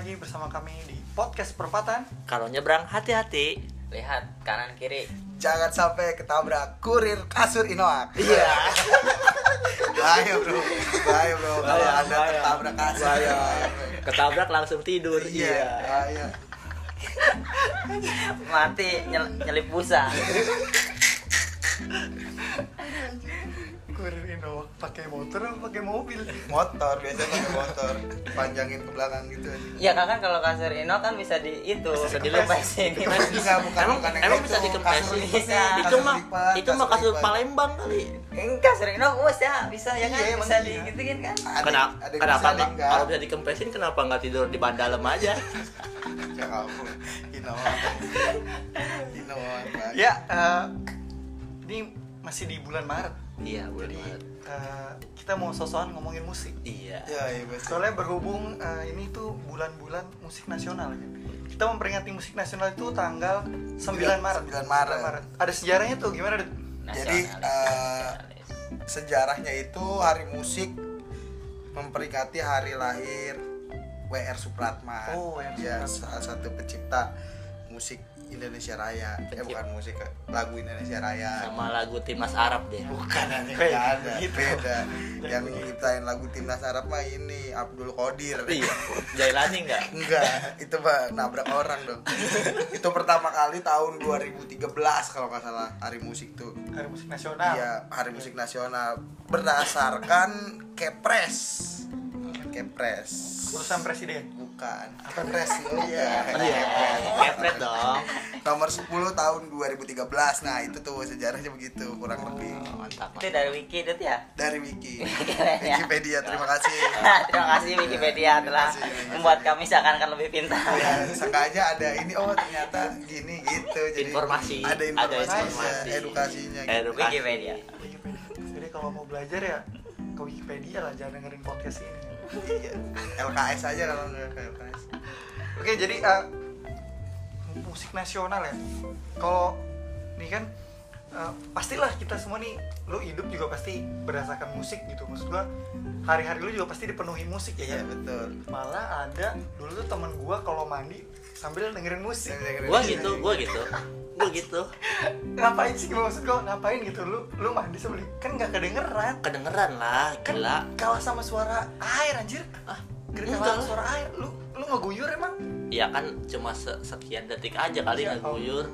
lagi bersama kami di podcast perempatan. Kalau nyebrang hati-hati. Lihat kanan kiri. Jangan sampai ketabrak kurir kasur Inoak. Iya. Bahaya bro, bahaya bro. Kalau anda bahaya. ketabrak kasur. Bahaya. Ketabrak langsung tidur. Iya, bahaya. Mati nyel- nyelip busa. Kurir Indo pakai motor apa pakai mobil? Motor biasanya pakai motor, panjangin ke belakang gitu aja. Ya kan kalau kasur Ino kan bisa di itu. Bisa dilepasin. Enggak, bukan Emang- bukan yang emang itu. bisa dikempesin? Bisa. Itu mah itu mah kasur. Palembang kali. Kasur Ino bisa, bisa ya kan? Iya, emang bisa iya. digituin kan? Kenapa kenapa enggak. kalau bisa dikempesin kenapa nggak tidur di ban dalam aja? Ya bahaya. Ya, eh, ini masih di bulan Maret. Iya, bulan Jadi Maret. eh, kita mau sosokan ngomongin musik. Iya. Ya, iya betul. Soalnya berhubung eh, ini tuh bulan-bulan musik nasional ya. Kita memperingati musik nasional itu tanggal 9 Maret. 9 Maret. Ada sejarahnya tuh gimana, Dut? Jadi, eh, sejarahnya itu hari musik memperingati hari lahir WR Supratman. Oh, W.R. Supratman. salah satu pencipta musik Indonesia Raya. Eh bukan musik lagu Indonesia Raya. Sama lagu timnas Arab deh. Bukan aneh, Beda, nggak ada. gitu. Beda. Yang nyiptain lagu timnas Arab mah ini Abdul Qadir. Iya. Jailani enggak? Enggak, itu mah nabrak orang dong. itu pertama kali tahun 2013 kalau nggak salah hari musik tuh. Hari musik nasional. Iya, Hari Musik Nasional berdasarkan Kepres. Kepres. Urusan presiden. Bukan. Kepres. Oh iya. Iya. Kepret dong. Nomor 10 tahun 2013. Nah, itu tuh sejarahnya begitu kurang lebih. Oh, mantap. Itu dari Wiki itu ya. Dari Wiki. Keren ya. Wikipedia, terima kasih. Terima kasih Wikipedia telah membuat kami seakan-akan lebih pintar. Ya, sengaja ada ini oh ternyata gini gitu. Jadi Informasi. Ada Ada informasi, informasi. edukasinya gitu. Edukasi. Wikipedia. Wikipedia. Jadi kalau mau belajar ya ke Wikipedia lah, jangan dengerin podcast ini. Iya. LKS aja kalau nggak ke LKS. Oke, jadi eh, musik nasional ya. Kalau ini kan eh, pastilah kita semua nih, lu hidup juga pasti berdasarkan musik gitu. Maksud gua hari-hari lu juga pasti dipenuhi musik ya Iya, kan. betul. Malah ada dulu tuh teman gua kalau mandi sambil dengerin musik. Gua gitu, gua gitu. Gua gitu. Ngapain sih maksud gua ngapain gitu lu lu mandi sambil kan nggak kedengeran. Kedengeran lah, Kan gila. kalah sama suara air anjir. Ah, Gara-gara enggak lah. suara air lu lu ngeguyur emang? Ya kan cuma se- sekian detik aja kali Ya ngeguyur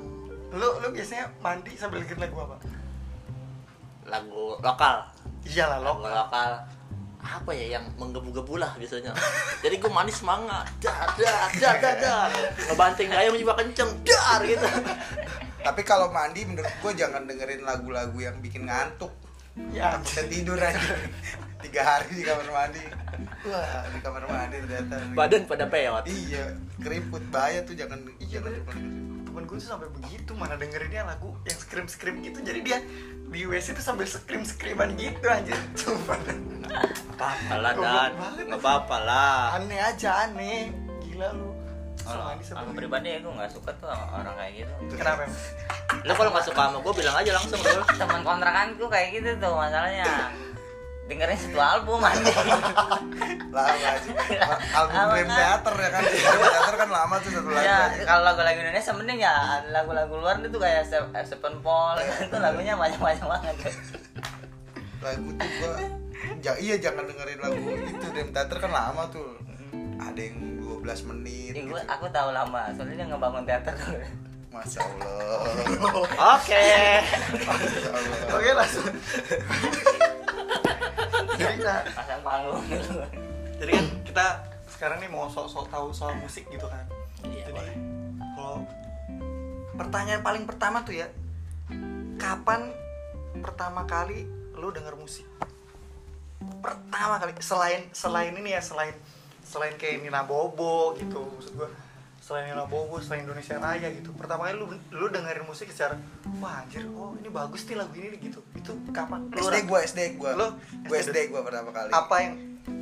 Lu lu biasanya mandi sambil dengerin lagu apa? lagu lokal. Iyalah Lagu lokal. Apa ya yang menggebu-gebu lah biasanya. Jadi gue manis semangat, dar dar dar dar dar. Ngebanting gayung juga kenceng, dar gitu. Tapi kalau mandi menurut gue jangan dengerin lagu-lagu yang bikin ngantuk. Ya, Bisa tidur aja. Tiga hari di kamar mandi. Wah, di kamar mandi ternyata. Badan pada peot. Iya, keriput bahaya tuh jangan Iya, bener. temen gue tuh sampai begitu mana dengerinnya lagu yang scream scream gitu jadi dia di WC tuh sambil scream screaman gitu anjir cuma Apa lah dan nggak apa-apa lah. aneh aja aneh gila lu Kalau aku pribadi ya gue nggak suka tuh sama orang kayak gitu. kenapa emang? Lu kalau nggak suka sama gue bilang aja langsung dulu. Teman kontrakanku kayak gitu tuh masalahnya. Dengerin satu album mandi. lama aja. Album Dream? Theater ya kan. Dream Theater kan lama tuh satu lagu. ya aja. kalau lagu-lagu Indonesia mending ya lagu-lagu luar itu kayak Se- Sevenfold itu lagunya banyak-banyak banget tuh. Lagu tuh gua ja- iya jangan dengerin lagu itu Dream Theater kan lama tuh. Ada yang 12 menit Jadi gitu. gue aku tahu lama soalnya dia ngebangun teater dulu. Masya Allah. Oke. Oke langsung jadi kita Pasang panggung jadi kan kita sekarang nih mau sok-sok tahu soal musik gitu kan. Iya, jadi boleh. kalau pertanyaan paling pertama tuh ya kapan pertama kali lu denger musik? Pertama kali selain selain ini ya selain selain kayak Nina Bobo gitu maksud gua selain Nina Bobo selain Indonesia Raya gitu pertama kali lu lu dengerin musik secara wah anjir oh ini bagus nih lagu ini nih," gitu itu kapan Lu SD gua, SD gua. Lu Gua SD SD gua pertama kali. apa yang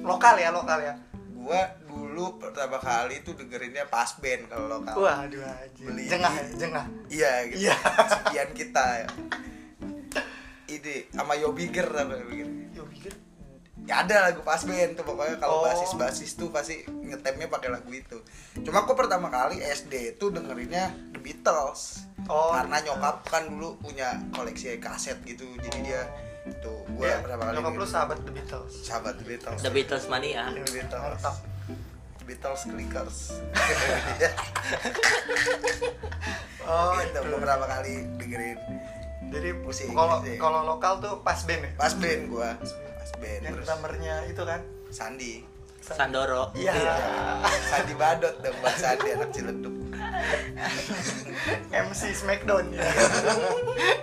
lokal ya lokal ya Gua dulu pertama kali tuh dengerinnya pas band kalau lokal. wah aduh anjir Beli. jengah ya jengah Iya gitu. Iya. Sekian kita ya. Ini sama Yobiger apa Yobiger? Ya ada lagu pas band tuh pokoknya kalau Oh. basis basis tuh pasti ngetemnya pakai lagu itu. Cuma aku pertama kali SD itu dengerinnya The Beatles. Oh, karena nyokap kan dulu punya koleksi kaset gitu jadi dia itu gue Dia, pertama kali nyokap lu sahabat The Beatles. Sahabat The Beatles. The Beatles mania. The Beatles. Mantap. The Beatles Clickers. Oh, itu. beberapa kali dengerin. Jadi Musik, kalau musik. kalau lokal tuh pas band ya. pas band gua. Pas band Yang terus drummernya itu kan. Sandi Sandoro Iya. Sandi Badot dong Bang Sandi anak Ciledug MC Smackdown ya.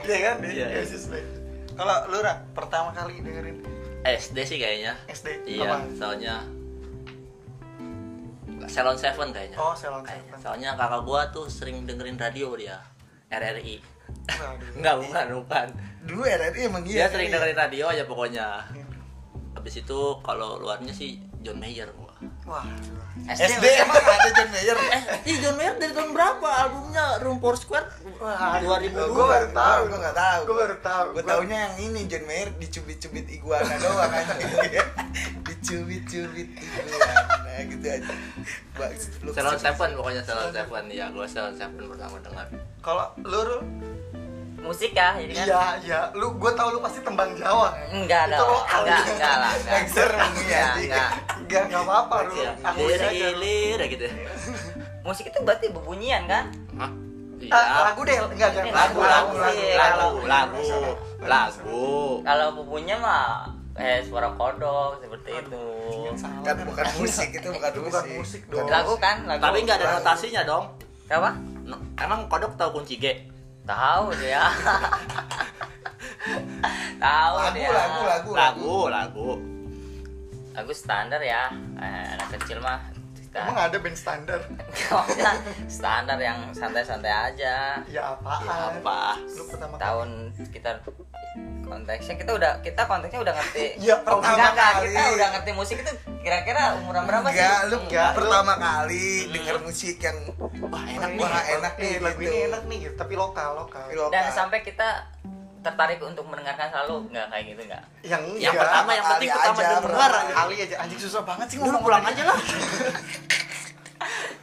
Iya kan? Iya, iya. MC Smackdown. Kalau lu Ra, pertama kali dengerin SD sih kayaknya SD iya apa? soalnya Salon Seven kayaknya Oh, Salon Kayaknya. Seven. soalnya kakak gua tuh sering dengerin radio dia RRI. Enggak, bukan, bukan. dulu RRI emang Dia iya sering iya. dengerin radio aja pokoknya. Habis itu kalau luarnya sih John Mayer gua. Wah. SD emang ada John Mayer Eh, ih John Mayer dari tahun berapa albumnya Room for Square? Wah, 2002. Gua baru tahu. Gua nggak tahu. Gua baru tahu. Gue Gua- taunya yang ini John Mayer dicubit-cubit iguana doang aja. dicubit-cubit iguana gitu aja. Salon. Seven pokoknya Salon Seven ya, gua Salon Seven pertama dengar. Kalau lu musik ya jadi kan iya iya, lu gua tahu lu pasti tembang Jawa. enggak ada enggak enggak lah enggak enggak mungkin enggak, ya. enggak. Enggak enggak. Iya, aja. Rul. ilir ya gitu. musik itu berarti bebunyian kan Hah? Ah, Iya. lagu deh, enggak jangan Lagu, lagu, lagu, lagu, lagu. kalau bebunyian mah eh suara kodok seperti itu Kan bukan musik itu bukan musik. bukan musik dong. lagu kan lagu Tapi nggak ada notasinya dong. apa Emang kodok tahu kunci G? Tahu dia tahu Lagu, dia lagu, lagu. Lagu, lagu. lagu standar ya eh, anak kecil mah kita Emang ada band standar? Standar yang santai-santai aja Ya apaan? Ya apa? Lu pertama tahun sekitar konteksnya kita udah kita konteksnya udah ngerti Ya, Oh, pertama enggak, enggak, kali. kita udah ngerti musik itu kira-kira umuran berapa sih Enggak, lu Enggak, lu- pertama kali denger musik yang Wah, enak Enak nih. Wah, enak nih lagu gitu. ini enak nih, tapi lokal lokal. Dan sampai kita tertarik untuk mendengarkan selalu nggak kayak gitu nggak Yang Yang enggak. pertama yang penting pertama aja, aja. kali aja anjing susah banget sih Dulu ngomong pulang aja lah.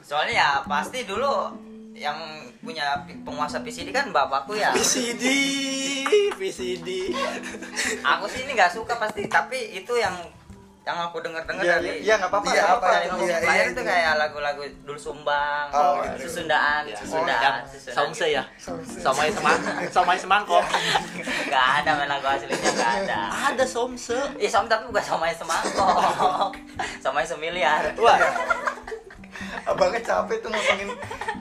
soalnya ya pasti dulu yang punya penguasa PCD kan bapakku ya VCD, VCD. aku sih ini nggak suka pasti tapi itu yang yang aku denger dengar Iya, dari iya nggak apa-apa. Iya, nggak apa dari itu? ngomong Iya, terakhir iya, itu itu. kayak lagu-lagu dulu sumbang Oh, gitu. susundaan Ya, susundaan yang susundaan Somse ya. Somse. Somai semang, somai semangkok. nggak ada main lagu aslinya nggak ada Ada Somse. Iya som tapi bukan somai semangkok somai semiliar Wah, Abangnya capek tuh ngotongin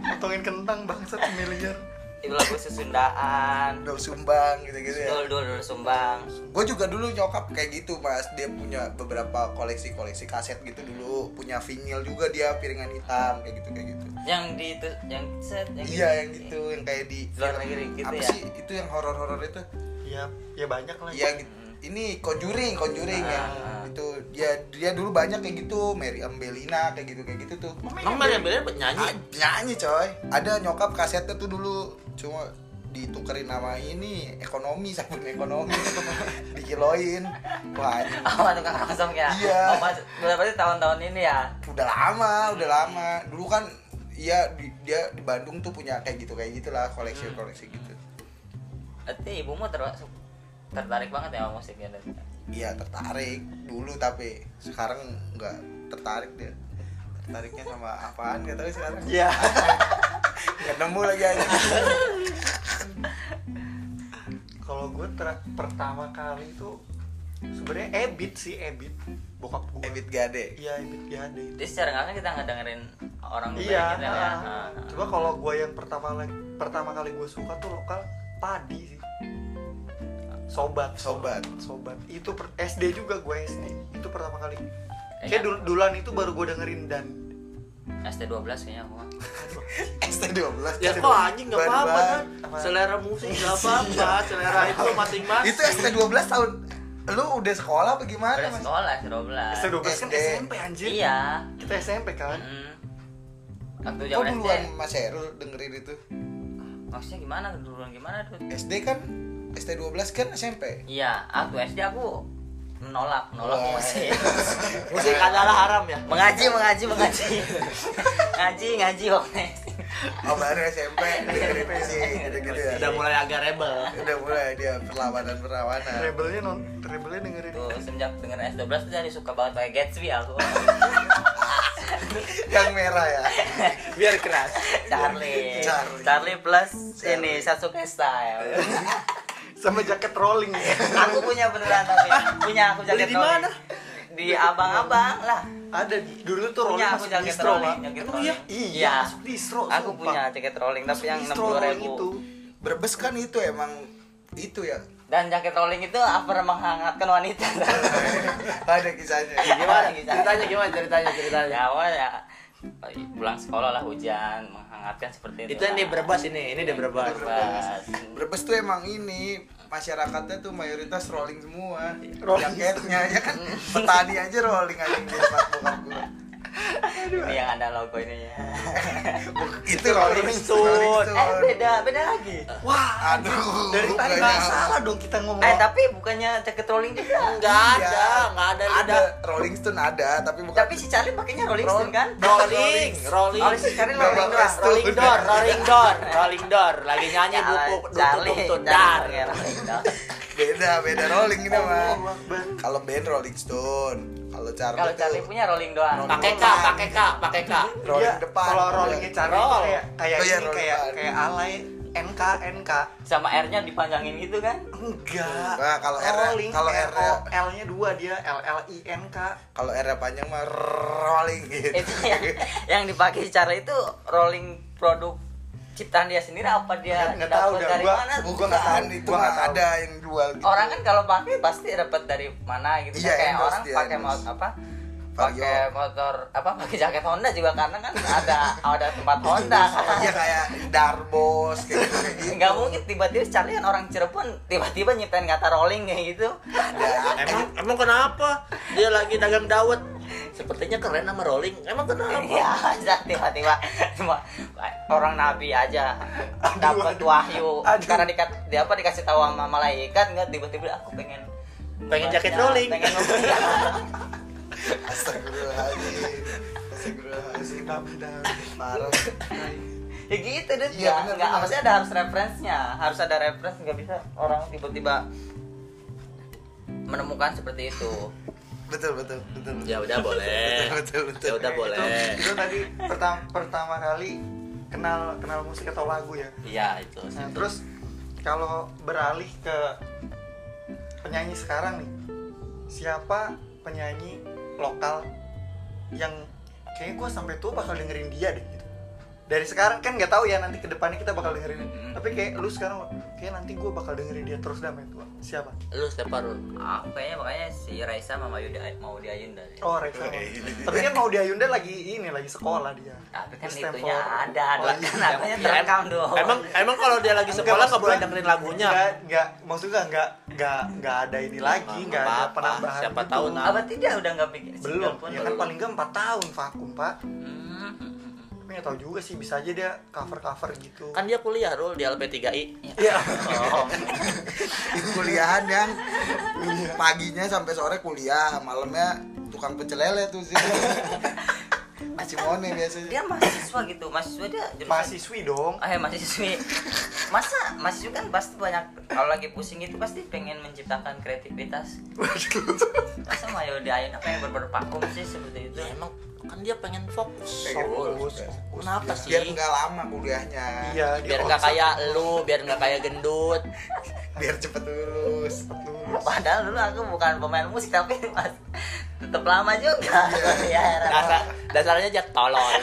ngotongin kentang bangsat miliar. Itu lagu susundaan Daun sumbang gitu-gitu ya. dul dul sumbang. Gue juga dulu nyokap kayak gitu mas. Dia punya beberapa koleksi-koleksi kaset gitu dulu. Punya vinyl juga dia piringan hitam kayak gitu kayak gitu. Yang di itu yang set yang Iya yang gitu yang kayak di Luar negeri gitu Apa ya? sih? Itu yang horor-horor itu? Ya, ya banyak lah. Iya gitu ini Conjuring, Conjuring Ah. yang itu dia dia dulu banyak kayak gitu, Mary Ambelina kayak gitu kayak gitu tuh. emang Mariam Bella nyanyi? Ah, nyanyi coy. Ada nyokap kasetnya tuh dulu cuma ditukerin nama ini ekonomi sabun ekonomi dikiloin wah anjing. apa tukang rosong ya Iya. oh, mas, berarti tahun-tahun ini ya udah lama udah lama dulu kan iya di- dia di Bandung tuh punya kayak gitu kayak gitulah koleksi koleksi gitu berarti ibumu termasuk tertarik banget ya sama musik ya iya tertarik dulu tapi sekarang nggak tertarik dia tertariknya sama apaan nggak tahu sekarang Iya. nggak nemu lagi aja Kalau gue ter- pertama kali itu sebenarnya Ebit sih Ebit bokap gue. Ebit Gade Iya Ebit Gade itu. jadi secara nggak langsung kita ngedengerin orang Iya. gitu ya ah. Ah. Coba kalau gue yang pertama kali pertama kali gue suka tuh lokal padi sih. Sobat, Sobat. sobat. Itu per- SD juga gue SD. Itu pertama kali. Iya. Kayak dul- duluan itu baru gue dengerin dan ST 12 kayaknya aku mah. ST12 Ya kok anjing nggak apa-apa kan? Selera musik nggak apa-apa, selera itu masing-masing. itu ST12 tahun lu udah sekolah apa gimana udah mas? sekolah ST 12 SD 12 kan. SMP anjir. iya Kita SMP kan. Mm. waktu Kok zaman SD duluan Mas Herul dengerin itu? maksudnya gimana duluan gimana tuh SD kan ST12 kan SMP iya aku SD aku menolak menolak Wah. musik Musik adalah haram ya. mengaji mengaji mengaji ngaji ngaji pokoknya oh baru SMP musik gitu-gitu ya Udah mulai agak rebel. udah mulai dia perlawanan perlawanan Rebelnya non, rebelnya dengerin. tuh semenjak dengan S12 tuh jadi suka banget pakai Gatsby aku yang merah ya Biar keras. Charlie Charlie. Charlie plus Charlie. ini Sasuke style Sama jaket rolling ya. aku punya beneran tapi punya aku Beli jaket di rolling. mana? di abang-abang lah Ada dulu tuh rolling punya aku masuk jaket distro, rolling jaket Emang rolling Iya, masuk distro. aku sumpah. punya jaket rolling tapi Masuk yang enam puluh ribu itu. Brebes kan itu emang itu ya dan jaket rolling itu apa menghangatkan wanita ada kisahnya Gimana? Ceritanya gimana? Ceritanya ceritanya. ya awal ya pulang sekolah lah hujan menghangatkan seperti itu Itu yang di Brebes ini, ini di Brebes. Brebes. Brebes tuh emang ini masyarakatnya tuh mayoritas rolling semua Rolling. jaketnya ya kan petani aja rolling aja di tempat bokap gua ini yang ada logo ini. Ya itu rolling Rolling stone eh beda beda lagi. Wah, aduh dari tadi nggak salah dong kita ngomong. eh tapi bukannya jaket rolling juga? Enggak Iya. ada, enggak ada ada ada. rolling stone ada tapi bukan. Tapi si Charlie pakainya rolling stone kan? Rolling, rolling. Oh, si Charlie rolling Stone. Rolling door, rolling door, rolling door. Lagi nyanyi Ya, buku Charlie tuh Charlie dar. rolling beda beda rolling ini mah kalau band rolling stone kalau Charlie kalau Charlie punya rolling doang Pakai K, pakai K, pakai K. rolling Dia depan Kalau ada. rollingnya Charlie itu Roll. kayak kayak Oh iya, ini kayak depan. kayak alay NK NK. sama R-nya dipanjangin gitu kan Enggak. Nah, kalau R- rolling kalau R- R L-nya dua dia L L I N K. kalau era panjang mah rolling gitu itu yang, yang dipakai Charlie itu rolling produk ciptaan dia sendiri apa dia Nggak- tahu dah, dari gua- mana gua gua nggak tahu itu Gua mah nggak tahu. ada yang jual gitu. orang kan kalau pakai pasti dapat dari mana gitu Iya, kayak orang pakai motor apa pakai motor apa pakai jaket Honda juga karena kan ada ada tempat Honda kan Iya kayak Darbos kayak gitu, gitu. nggak mungkin tiba-tiba Charlie kan orang Cirebon tiba-tiba nyiptain kata rolling kayak gitu Ada. Emang emang kenapa? Dia lagi dagang dawet. Sepertinya keren sama rolling. Emang kenapa? Iya, tiba-tiba cuma orang nabi aja dapat wahyu aduh. karena dikat di apa dikasih tahu sama malaikat nggak tiba-tiba aku pengen Pengen jaket rolling. pengen Astagfirullahaladzim Astagfirullahaladzim Parah ya gitu deh Iya, nggak bener, nggak bener. maksudnya ada harus referensinya harus ada referensi nggak bisa orang tiba-tiba menemukan seperti itu Betul betul betul Ya udah boleh. Betul betul Ya udah Itu, boleh. itu tadi pertama pertama kali kenal kenal musik atau lagu ya. Iya itu. Nah, terus kalau beralih ke penyanyi sekarang nih, siapa penyanyi lokal yang kayaknya gue sampai tua bakal dengerin dia deh gitu. Dari sekarang kan nggak tahu ya nanti ke depannya kita bakal dengerin. Hmm. Tapi kayak lu sekarang kayak nanti gue bakal dengerin dia terus dah main tua. Siapa? Lu siapa Rul? aku kayaknya makanya si Raisa sama Yudi mau di Ayunda. Oh, Reza. Tapi kan mau di Ayunda lagi ini lagi sekolah dia. tapi kan Stanford. itunya ada Oh, kan iya. namanya terekam dong Emang emang kalau dia lagi sekolah nggak boleh dengerin lagunya. Enggak, enggak, maksudnya enggak enggak enggak ada ini lagi, nggak enggak ada penambahan. Siapa gitu. tahu, nah. apa tidak udah nggak bikin Belum, ya kan paling enggak 4 tahun vakum, Pak. Hmm. Tapi enggak tahu juga sih bisa aja dia cover-cover gitu. Kan dia kuliah Rul di LP3I. Iya. Oh. Itu kuliahan yang paginya sampai sore kuliah, malamnya tukang pecel lele tuh sih. Masih mone biasanya. dia mahasiswa gitu mahasiswa dia jurusan Mahasiswi dong. ah ya mahasiswi masa mahasiswa kan pasti banyak kalau lagi pusing itu pasti pengen menciptakan kreativitas masa Mayo di Ayana pengen berberpakum sih seperti itu Ya emang kan dia pengen fokus. Pengen Rul. fokus. Kenapa sih? Biar nggak lama kuliahnya. Iya, Biar nggak kayak lu, biar nggak kayak gendut. Biar cepet lulus. padahal dulu aku bukan pemain musik tapi mas tetap lama juga ya heran Dasar, dasarnya aja tolol.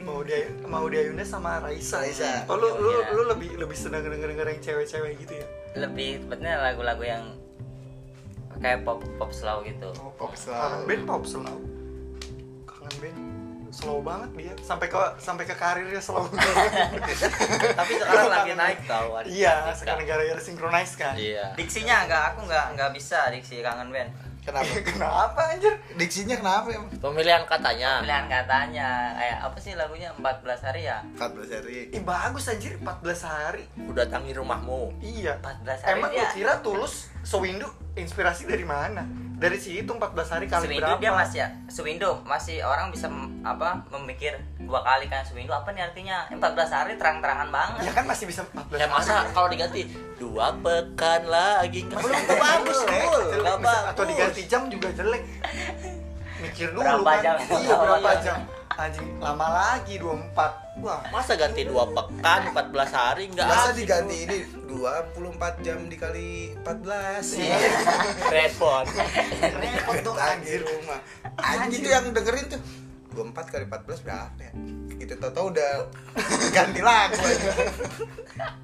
Mau dia mau dia Ayunda sama Raisa. Raisa. Oh, lu lu Iya. lu lebih lebih seneng denger-denger yang cewek-cewek gitu ya. lebih tepatnya lagu-lagu yang kayak pop pop slow gitu Oh, Pop slow. Kangen band pop slow. Kangen band slow banget dia sampai ke sampai ke karirnya slow. Tapi sekarang lagi naik tau. iya, sekarang gara-gara synchronize kan. Iya. diksinya enggak aku enggak enggak bisa diksi kangen band Kenapa? Kenapa anjir? Diksinya kenapa emang? Pemilihan katanya. pilihan katanya kayak apa sih lagunya 14 hari ya 14 hari. Ih bagus anjir 14 hari. Udah tangi rumahmu. Iya. 14 hari Emang lu kira tulus Sewindu inspirasi dari mana? Dari situ 14 hari kali Sewindo berapa? dia masih ya Sewindo masih orang bisa mem- apa memikir dua kali kan Sewindo apa nih artinya 14 hari terang-terangan banget Ya kan masih bisa 14 Ya masa hari. kalau diganti dua pekan lagi nggak belum bagus Atau diganti jam juga jelek. Mikir dulu Berapa kan. jam? Iya berapa jam? Anjing lama lagi 24. Wah. Masa ganti dua pekan 14 hari nggak Masa asik, diganti ini 24 jam dikali 14 Iya. Bul. Repot. Repot dong Anjir anjir. rumah. Anjing itu yang dengerin tuh 24 kali 14 berapa ya? Gitu tau-tau udah ganti lagu.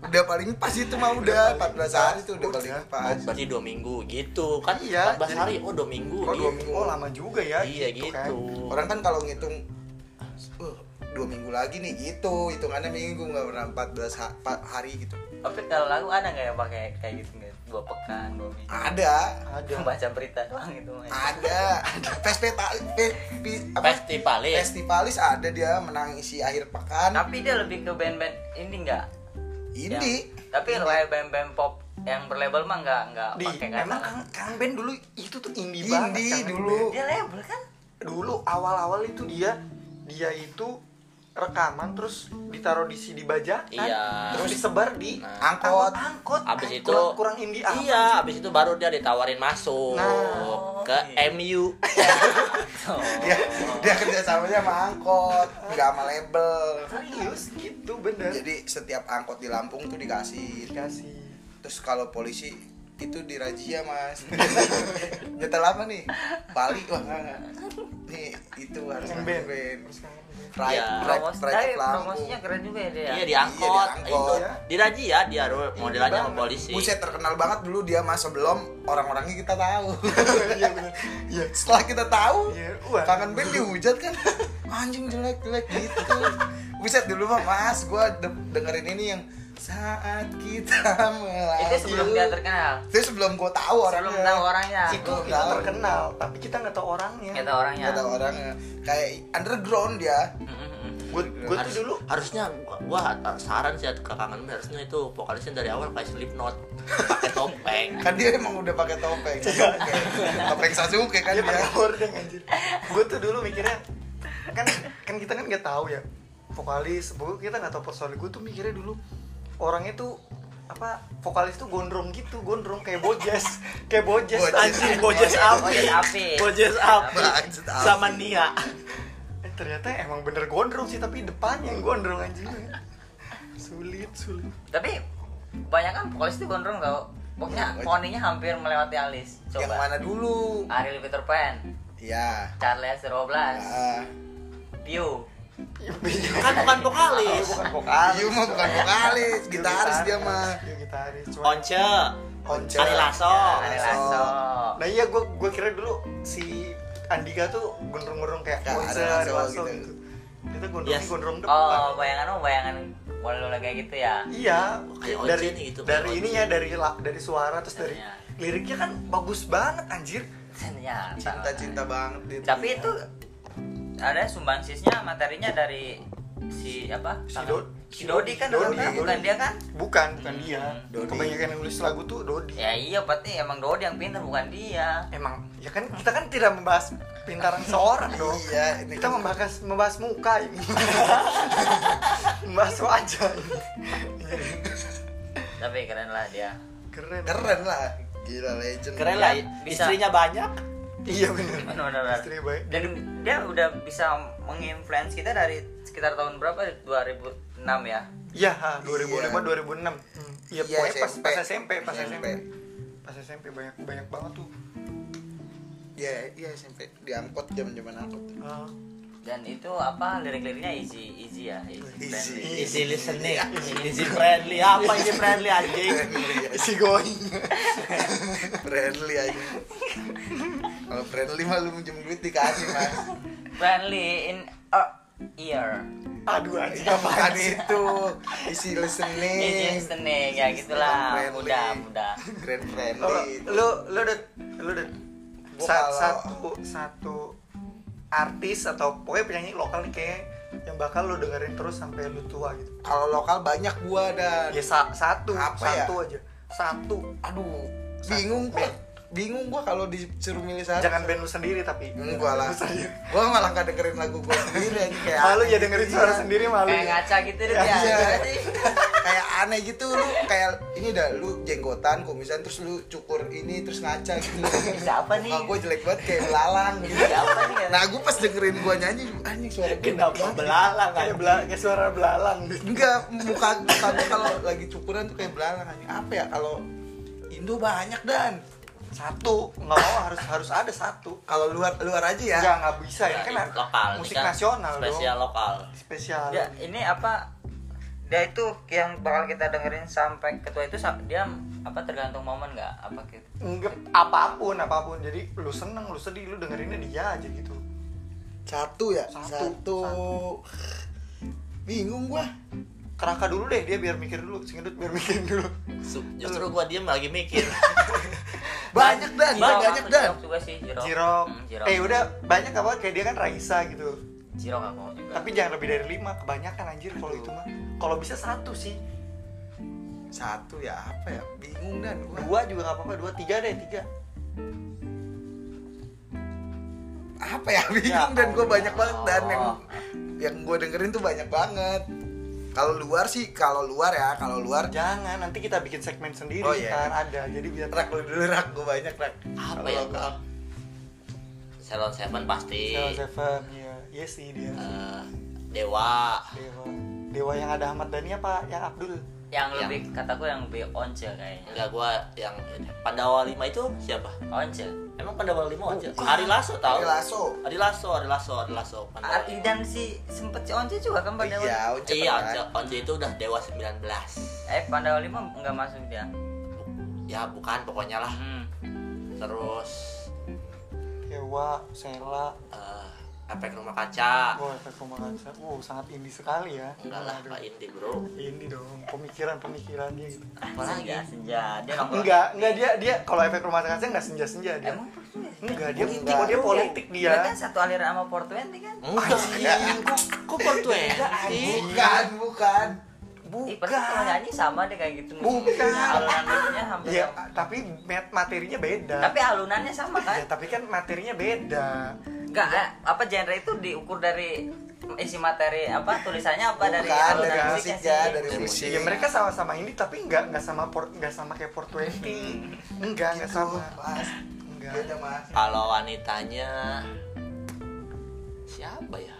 Udah paling pas itu mah udah 14 hari tuh udah paling Oh, pas. berarti dua minggu gitu kan Iya, 14 jadi- hari oh dua minggu Oh, dua minggu. Oh, lama juga ya. iya gitu gitu, kan. Orang kan kalau ngitung uh, dua minggu lagi nih gitu. Hitungannya minggu nggak pernah 14 ha- hari gitu. Tapi kalau lagu ada nggak ya pakai kayak gitu nggak? Dua pekan dua minggu? Ada. Ada. baca berita doang gitu mah ada. Festival apa? Festivalis. Festivalis ada dia menangisi akhir pekan. Tapi dia lebih ke band-band ini enggak ini tapi kayak band-band pop yang berlabel mah nggak nggak pakai kata emang Kang, Kang Ben dulu itu tuh indie, banget Indie Kang dulu. Dia label kan? Dulu awal-awal itu dia dia itu rekaman terus ditaruh di CD bajakan Iya. terus disebar di Nah. Angkot. angkot Abis itu kurang, kurang indie apa Iya, sih? abis itu baru dia ditawarin masuk Nah, ke oke. MU. Oh. dia dia kerjasamanya sama angkot nggak sama label serius gitu bener jadi setiap angkot di Lampung tuh dikasih dikasih terus kalau polisi itu dirazia mas nyetel apa nih Bali wah nggak, nih itu harus Kang Kang Ben. Ben Terus Kang Ben. Pride, Iya. Pride, Promos, Pride tapi of Lampung. promosinya keren juga ya dia Iya ya? di angkot, Iya, di itu angkot. di Raja dia modelannya sama polisi. Buset terkenal banget dulu dia mas sebelum orang-orangnya kita tahu. iya bener iya Setelah kita tahu, Iya, kangen band dihujat kan, anjing jelek-jelek gitu. Buset dulu mah mas, gua de- dengerin ini yang saat kita melaju. itu sebelum dia terkenal Itu sebelum gua tahu orangnya. sebelum tahu orangnya itu tahu. terkenal tapi kita nggak tahu orangnya kita orangnya Nggak tahu orangnya. Kayak underground dia. Gue gue Harus- tuh dulu harusnya gua, gua saran sih ke kangen harusnya itu vokalisnya dari awal kayak Slipknot pakai topeng. Kan dia emang udah pakai topeng. Sasuke. topeng Sasuke kan dia dia. anjir gue tuh dulu mikirnya kan kan kita kan nggak tahu ya vokalis pokoknya kita nggak tahu personil gue tuh mikirnya dulu orangnya tuh apa vokalis tuh gondrong gitu gondrong kayak bojes kayak bojes anjing Bojes api. Bojes api. Bojes. Sama Nia. eh, ternyata emang bener gondrong sih tapi depannya yang gondrong anjing sulit sulit tapi banyak kan vokalis itu gondrong tau pokoknya Iya, poninya hampir melewati alis Yang coba mana dulu? Ariel Peter Pan Iya. Charles 12 Ah. Pio Kan bukan vokalis. bukan vokalis Yu mah bukan vokalis, gitaris dia mah. Iya, gitaris Once, Once. Ari Lasso. Ari Lasso nah iya gue gue kira dulu si Andika tuh gondrong-gondrong kayak Kayak Once, Ari Lasso gitu. gitu. Kita gondrong Yes. gondrong depan. oh bayangan lo bayangan bola kayak gitu ya Iya, Kayak dari gitu, dari kayak ininya dari la- dari suara terus dari Iya. liriknya kan bagus banget anjir. ternyata Cinta-cinta banget tapi itu ada sumbangsisnya materinya dari si apa Si Do- si Dodi kan Dodi, Dodi, bukan Dodi. dia kan Bukan, bukan Hmm, dia. Dodi. Kebanyakan yang nulis lagu tuh Dodi. ya iya berarti emang Dodi yang pintar bukan dia Emang ya kan kita kan tidak membahas pintaran seorang dong. Iya, ini Kita kan- membahas membahas muka ini. membahas wajah ini. tapi keren lah dia Keren. Keren lah. Gila legend. Keren lah, istrinya banyak. Iya bener. benar-benar Istri baik. dan dia udah bisa menginfluence kita dari sekitar tahun berapa 2006 ya Iya, ha, 2005 Iya. 2006. Hmm. Iya, Iya, pokoknya pas, SMP. pas SMP, pas SMP. SMP. Pas SMP banyak banyak banget tuh. Iya, iya SMP diangkut zaman-zaman angkut. Ah. Dan itu apa lirik-liriknya easy easy ya easy, Easy. friendly. Easy listening, easy friendly. Apa easy friendly anjing? isi going. friendly aja. Kalau friendly mah lu minjem duit dikasih, Mas. friendly in a ear Aduh anjing apaan sih? itu. Isi listening. easy listening ya gitulah mudah mudah friendly. lo lo udah lo udah Sa- kalau- satu satu artis atau pokoknya penyanyi lokal nih kayak yang bakal lu dengerin terus sampai lu tua gitu. Kalau lokal banyak gua dan ya sa- satu Apa ya? satu aja. Satu. Aduh. Bingung gua bingung gua kalau disuruh milih satu jangan band lu sendiri tapi. Enggak lah. Gua malah gak dengerin lagu gua sendiri aja kayak malu ya dengerin gitu, suara iya. sendiri malu kayak ngaca gitu deh Iya. ya. Sih? kayak aneh gitu lu kayak ini dah lu jenggotan kumisan terus lu cukur ini terus ngaca gitu. Bisa apa nih? Muka gua jelek banget kayak belalang gitu. Siapa nih kan? nah gua pas dengerin gua nyanyi anjing suara gua Kenapa belalang kayak bela- kayak suara belalang. Gitu. enggak muka muka gua kalau lagi cukuran tuh kayak belalang anjing. Apa ya kalau Indo banyak dan satu nggak mau harus harus ada satu. Kalau luar luar aja ya. Nggak nggak bisa. Ini kan lokal. Ini musik kan nasional Spesial dong lokal. spesial. Ya, ini apa? Dia itu yang bakal kita dengerin sampai ketua itu dia apa tergantung momen nggak? Apa gitu. Enggak, apa pun apa pun. Jadi lu seneng lu sedih lu dengerinnya dia aja gitu. Satu ya? Satu. satu, bingung gua keraka dulu deh dia biar mikir dulu singedut biar mikir dulu Justru gua diem lagi mikir. banyak dan Jirok, banyak dan Jirok juga sih, Jirok. Jirok. Hmm, Jirok. Eh udah banyak apa kayak dia kan Raisa gitu. Jirok aku juga. Tapi jangan lebih dari lima, kebanyakan anjir kalau itu mah. Kalau bisa satu sih, satu ya apa ya bingung dan gua dua juga nggak apa-apa, dua tiga deh tiga. apa ya bingung Ya dan gue banyak banget dan yang yang gue dengerin tuh banyak banget kalau luar sih kalau luar ya kalau luar Jangan, nanti kita bikin segmen sendiri Oh, iya. kan ada. Jadi biar rak lu dulu rak gue banyak rak Apa Kalau ya? lokal. Salon Seven pasti. Seven Seven, iya, iya sih dia. Eh, Dewa. Dewa, Dewa yang ada Ahmad Dhani apa? Yang Abdul? Yang Yang- lebih kataku yang lebih once kayaknya. Enggak gua yang Pandawa 5 itu siapa? Once. Emang Pandawa 5 aja? Bukan. Ari Lasso tahu? Ari Lasso. Ari Lasso, Ari Lasso, Ari Lasso. Pandawa. Ari dan si sempet si Once juga kan Pandawa. iya Once Iya. Once, Once itu udah Dewa 19. Eh Pandawa 5 nggak masuk dia. Ya bukan pokoknya lah. Hmm. Terus Dewa, Sela, eh efek rumah kaca. oh efek rumah kaca. Wow, sangat indie sekali ya. Enggak lah. Pak Indi, Bro. Indie dong, pemikiran-pemikirannya gitu. Apalagi? Senja, senja. Dia. Enggak, enggak dia dia kalau efek rumah kaca enggak senja-senja dia. Emang Enggak, dia Politik. oh, dia politik Dia kan dia. satu aliran sama 420 kan? Enggak, kok kok bukan bukan Ih, padahal kalau nyanyi sama deh kayak gitu. Bukan. Alunannya hampir. Iya, tapi mat- materinya beda. Tapi alunannya sama kan? Ya, tapi kan materinya beda. Enggak, eh, apa genre itu diukur dari isi materi apa tulisannya apa dari Bukan, alunan dari musiknya musiknya, sih? dari musik. Ya mereka sama-sama ini tapi enggak enggak sama port enggak sama kayak 420. Enggak, enggak sama. mas Enggak. beda mas Kalau wanitanya siapa ya?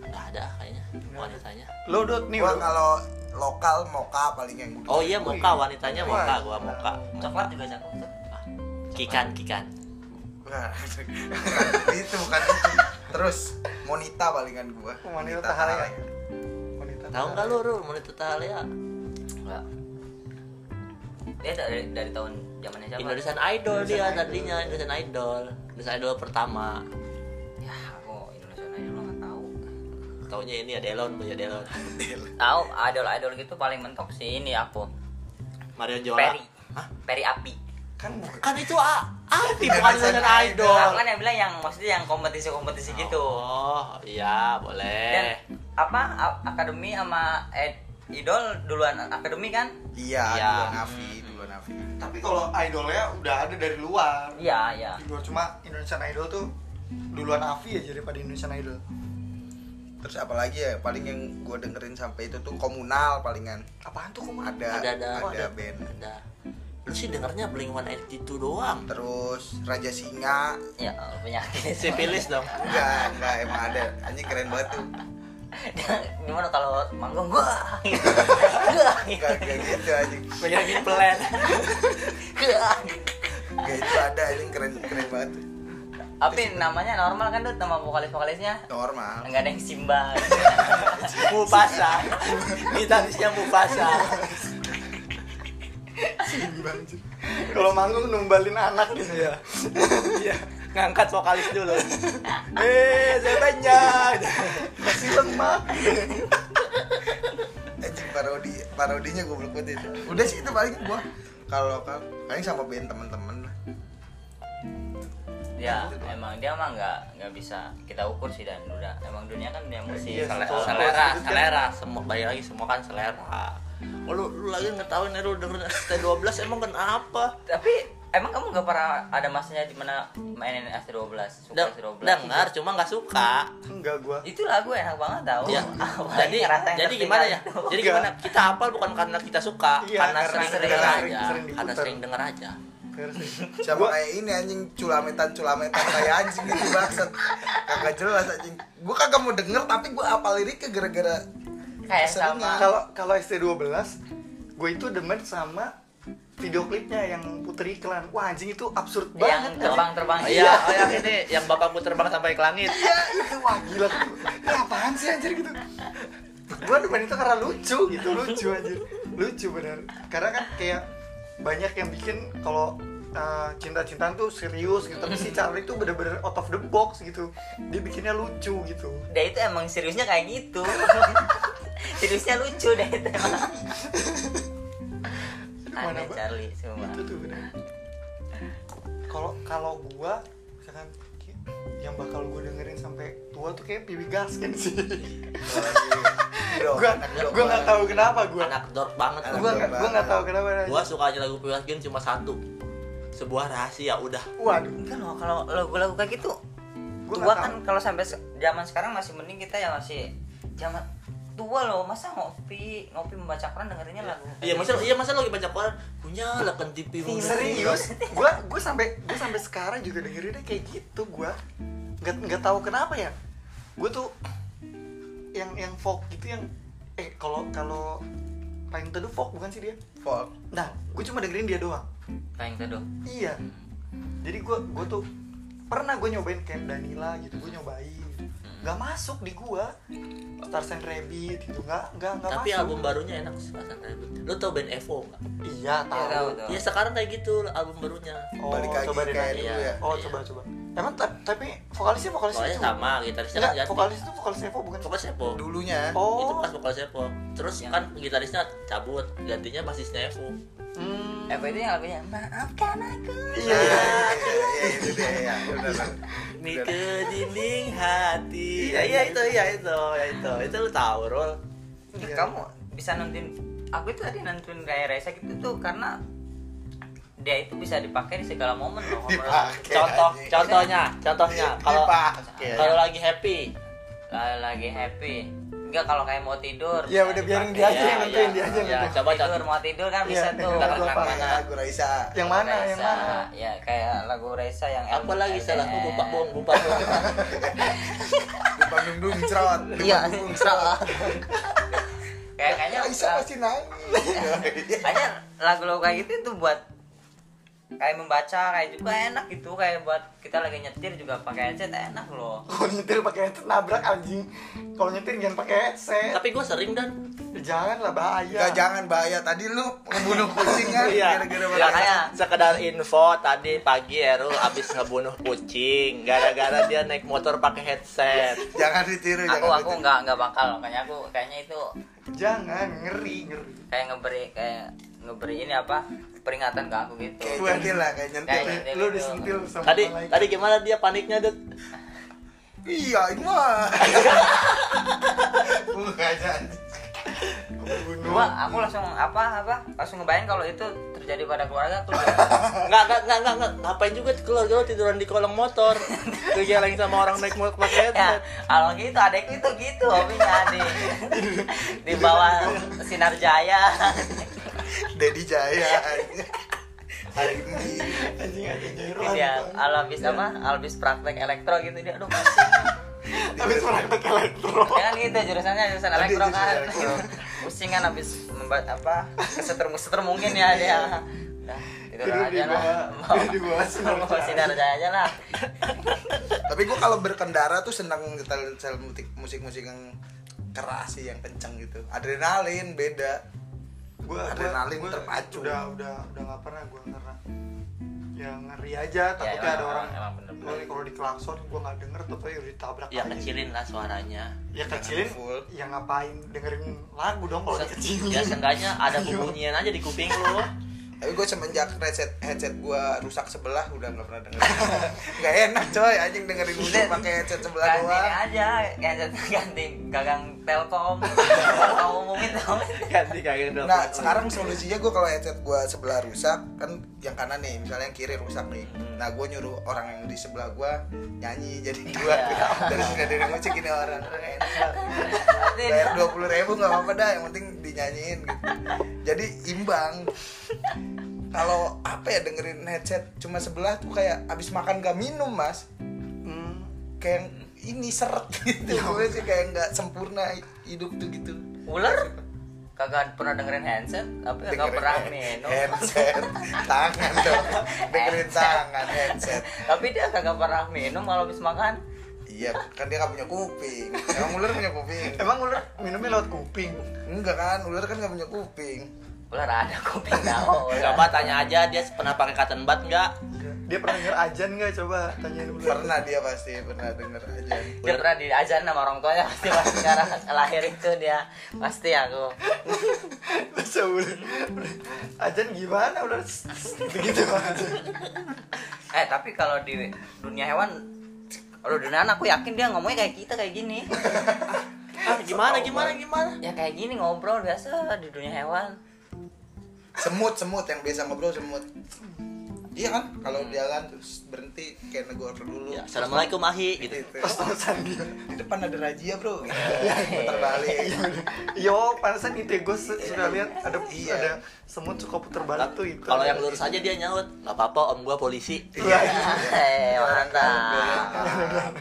Enggak ada kayaknya wanitanya. Lo dot nih, gua kalau lokal moka paling yang Oh iya, Moka wanitanya Moka, gua Moka. Coklat juga cakep tuh. Kikan, Kikan. Bukan, itu bukan itu terus monita palingan gua Wanita Tahalaya. Wanita Tahu nggak lu, Ru, Monita? Enggak. Dia dari dari tahun zamannya siapa? Indonesian Idol dia tadinya, Indonesian Idol. Indonesian Idol pertama. Ya, aku Indonesia Idol lo nggak tahu. Taunya ini ya Delon, punya Delon. Tahu idol-idol gitu paling mentok sih ini aku. Marion Jola. Peri. Hah? Peri Api. Kan Kan itu A Api bukan Indonesian Idol. Aku kan yang bilang yang maksudnya yang kompetisi-kompetisi gitu. Oh, iya, Dan boleh. apa a- akademi sama ed- idol duluan akademi kan? iya Iya. duluan Nafi duluan Nafi tapi kalau idolnya udah ada dari luar. Iya, iya. Luar cuma Indonesian Idol tuh duluan Avi ya daripada Indonesian Idol. terus apalagi ya paling yang gua dengerin sampai itu tuh komunal palingan Apaan tuh kamu? ada Ada ada ada band Ada. Lu sih dengernya Blink 182 doang. terus Raja Singa Ya, penyakit. Sipilis dong. enggak enggak emang ada anjing keren banget tuh Dia gimana kalau manggung gua? Gitu. Gua. enggak enggak gitu anjing Penyanyi pelan. Gua. enggak itu ada anjing keren keren banget. Tapi namanya normal kan tuh nama vokalis-vokalisnya? normal Enggak ada yang Simba. Mufasa. Gitarisnya Mufasa. Kalau manggung numbalin anak gitu ya. Iya. Ngangkat vokalis dulu. Eh, saya banyak. Masih lemah. anjing parodi parodinya gue belum itu udah sih itu paling gua kalau paling sama band temen-temen ya emang dia mah nggak nggak bisa kita ukur sih dan udah emang dunia kan dunia musik Iya, kalau- selera disebutkan- selera semua balik lagi semua kan selera oh, lu, lu lagi ngetahuin ya lu dengerin ST12 emang kenapa? Tapi emang kamu nggak pernah ada masanya di mana mainin ST12 suka Deng- ST12 dengar cuma nggak suka. Enggak gua. Itu lagu enak banget tau. Ya jadi ngerasain jadi gimana ya? itu. jadi gimana? Kita hafal bukan karena kita suka Iya, karena karena sering sering- denger sering- aja. sering karena sering denger aja. Sama kayak ini anjing? Culametan culametan kayak anjing gitu bangsat. Kagak jelas anjing. Gua kagak mau denger tapi gua apal liriknya gara-gara kayak sama. kalau kalau ST12 gue itu demen sama video klipnya yang puter iklan. Wah anjing itu absurd yang banget anjing. terbang-terbang. Iya. Oh yang ini yang bapakku terbang sampai ke langit. Iya itu wah gila. Ini apaan sih anjir gitu? Gue demen itu karena lucu gitu. Lucu anjir. Lucu bener. Karena kan kayak banyak yang bikin kalau uh, cinta-cintaan tuh serius gitu. Tapi si Charlie tuh bener-bener out of the box gitu. Dia bikinnya lucu gitu. Dia itu emang seriusnya kayak gitu seriusnya lucu deh itu aneh? Charlie semua. Itu tuh bener. Kalau kalau gua misalkan yang bakal gue dengerin sampai tua tuh kayak Piwi Gaskin sih. Bro gua nggak banget. tahu kenapa gua. Anak dork banget Anak Gua nggak tahu kenapa. Gua suka aja lagu Piwasgen cuma satu. Sebuah rahasia udah. Waduh. Loh kalau lagu-lagu kayak gitu Gua kan kalau sampai zaman sekarang masih mending kita ya masih zaman tua loh masa ngopi? Ngopi membaca Quran dengerinnya lagu. Iya masa iya masa lo lagi baca koran punya lah kan TV serius? Gue gue sampai gue sampai sekarang juga dengerinnya kayak gitu gue nggak nggak tahu kenapa ya. Gue tuh yang yang folk gitu yang eh kalau kalau paling teduh folk bukan sih dia? Folk. nah gue cuma dengerin dia doang. Paling teduh. Iya. Jadi gue gue tuh pernah gue nyobain kayak Danila gitu gue nyobain nggak masuk di gue Stars and Rabbit gitu nggak nggak nggak tapi masuk album barunya enak sih Hasan Rabbit lo tau band Evo nggak iya Iya, tahu, tahu tahu. ya sekarang kayak gitu album barunya oh Balik lagi coba deh kayak dulu Iya. ya. oh Iya. coba coba emang ta- tapi vokalisnya vokalisnya Pokoknya cuma- sama gitarisnya kan Enggak, ganti vokalis itu vokalis Evo bukan? Vokalis Evo Dulunya. itu Oh. pas vokalis Evo terus Yang- kan gitarisnya cabut gantinya basisnya Evo Hmm. apa itu yang lagunya maafkan aku Iya. Iya, iya, itu deh ya. Benar. Mi ke dinding hati ya iya itu iya itu ya itu itu lu tahu Rol Iya. kamu bisa nonton aku itu tadi nonton kayak Reza gitu tuh karena dia itu bisa dipakai di segala momen loh Dipakai. contoh anjing. contohnya contohnya kalau Dipakai. kalau lagi happy Lah- lagi happy enggak kalau kayak mau tidur Ya bisa udah biarin dia aja Iya, yang nentuin iya. dia aja yang Iya, nentuin. coba tidur mau tidur kan bisa Iya, tuh lagu lagu apa? mana Lagu Raisa. Yang mana? Raisa. Yang mana? ya kayak lagu Raisa yang apa lagi LDR. salahku bumpak bong bumpak bong Dumpang dung dung cerot. iya cerot. kayak kayaknya Raisa pasti nangis. kayaknya lagu-lagu kayak gitu tuh buat kayak membaca kayak juga enak gitu kayak buat kita lagi nyetir juga pakai headset enak loh Kalau nyetir pakai headset nabrak anjing. Kalau nyetir jangan pakai headset. tapi gue sering dan Jangan lah bahaya. Gak jangan bahaya tadi lu ngebunuh kucing kan Iya. gara-gara Ya, sekedar info tadi pagi Erul abis ngebunuh kucing gara-gara dia naik motor pakai headset Jangan ditiru, aku jangan aku nggak nggak bakal makanya aku kayaknya itu Jangan ngeri ngeri. kayak ngeberi kayak ngeberi ini apa peringatan ke aku gitu Kayak nyentil lah, kayak nyentil. Kayak ya. nyentil. Lu disentil sama tadi malaikat. tadi gimana dia paniknya Dut? Iya, itu mah. Gua aku langsung apa apa langsung ngebayang kalau itu terjadi pada keluarga aku juga nggak nggak nggak nggak nggak ngapain juga keluarga lo tiduran di kolong motor kegeleng sama orang naik motor pakai ya headset kalau gitu adekku itu gitu hobinya adik di bawah sinar jaya Dedi Jaya. Hari ini. anjing anjing jairan. dia al habis apa al habis praktek elektro gitu dia aduh pusing Habis praktek elektro. ya kan gitu jurusannya jurusan elektro kan pusing kan habis membuat apa kesetrum kesetrum mungkin ya dia Tidur aja lah Mau sinar aja lah Tapi gua kalau berkendara tuh senang nyetel nyetel musik musik-musik yang keras sih, yang kenceng gitu. Adrenalin beda. Gua Adrenalin gua- terpacu. Udah udah udah nggak pernah gua karena ya ngeri aja takutnya emang- ada orang nih kalau diklakson gua nggak denger tuh udah ditabrak ya aja. kecilin lah suaranya. Ya kecilin. full. ya ngapain dengerin lagu dong kalau Se- dikecilin? ya seenggaknya ada bunyian aja di kuping lo tapi gue semenjak headset headset gue rusak sebelah udah nggak pernah denger nggak enak coy. Anjing dengerin musik pakai headset sebelah ganti doang aja ganti ganti gagang telkom. Mau umumin dong ganti kayak gitu nah sekarang solusinya gue kalau headset gue sebelah rusak kan yang kanan nih misalnya yang kiri rusak nih. Nah gue nyuruh orang yang di sebelah gue nyanyi jadi dua dari sudah dari musik ini orang orang enak. Banget. bayar dua puluh ribu nggak apa-apa dah yang penting dinyanyiin gitu. Jadi imbang kalau apa ya dengerin headset cuma sebelah tuh kayak abis makan gak minum mas. Hmm, kayak ini seret gitu. Gue sih kayak nggak sempurna hidup tuh gitu. Ular? Kagak pernah dengerin handset? Tapi kagak Dengerin pernah minum. headset tangan dong. Dengerin tangan headset tapi dia kagak pernah minum kalau habis makan. Iya kan dia nggak punya kuping. Emang ular punya kuping? Emang ular minumnya lewat kuping? Enggak kan ular kan nggak punya kuping ular ada kuping tahu ular. Coba tanya aja dia pernah pakai cotton bud nggak? dia pernah denger ajan nggak? Coba tanyain ular pernah dia pasti pernah denger aja dia pernah diajarin sama orang tuanya pasti pas sekarang lahir itu dia. Pasti aku. Ular. Ajan gimana ular? Begitu. Aja eh tapi kalau di dunia hewan kalau dunia anak aku yakin dia ngomongnya kayak kita kayak gini. Ah, gimana gimana gimana? ya kayak gini ngobrol biasa di dunia hewan semut semut yang biasa ngobrol semut iya kan kalau jalan terus berhenti kayak negor dulu Ya, assalamualaikum Ahi gitu. gitu. pas-pasan dia di depan ada razia bro gitu. putar balik Yo, pantesan itu ya, gue su- suka lihat ada Iya. ada semut suka puter balik tuh itu. Kalau yang lurus aja dia nyaut, nggak apa-apa om gua polisi. Iya. mantap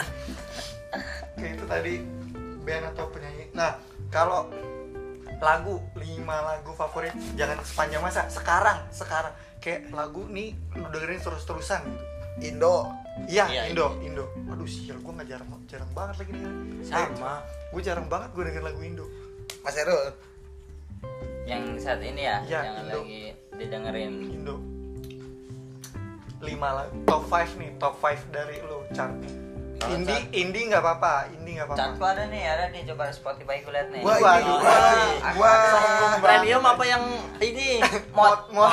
Kayak itu tadi band atau penyanyi. Nah, kalau lagu lima lagu favorit jangan sepanjang masa sekarang sekarang. Kayak lagu nih lu dengerin terus terusan gitu. Indo. Iya Iya, Indo Indo. Aduh sial gue nggak jarang jarang banget lagi dengerin. Sama. gue jarang banget gue dengerin lagu Indo. Mas Erul? Yang saat ini ya, Ya, yang Indo. lagi didengerin. Indo. Lima lagu top 5 nih top 5 dari lu chartnya Kalau indie chart- indie nggak apa-apa indie nggak apa-apa Catku ada nih, ada nih coba Spotify gue liat nih. gua Waduh. ini gua gua Premium apa yang ini? mod mod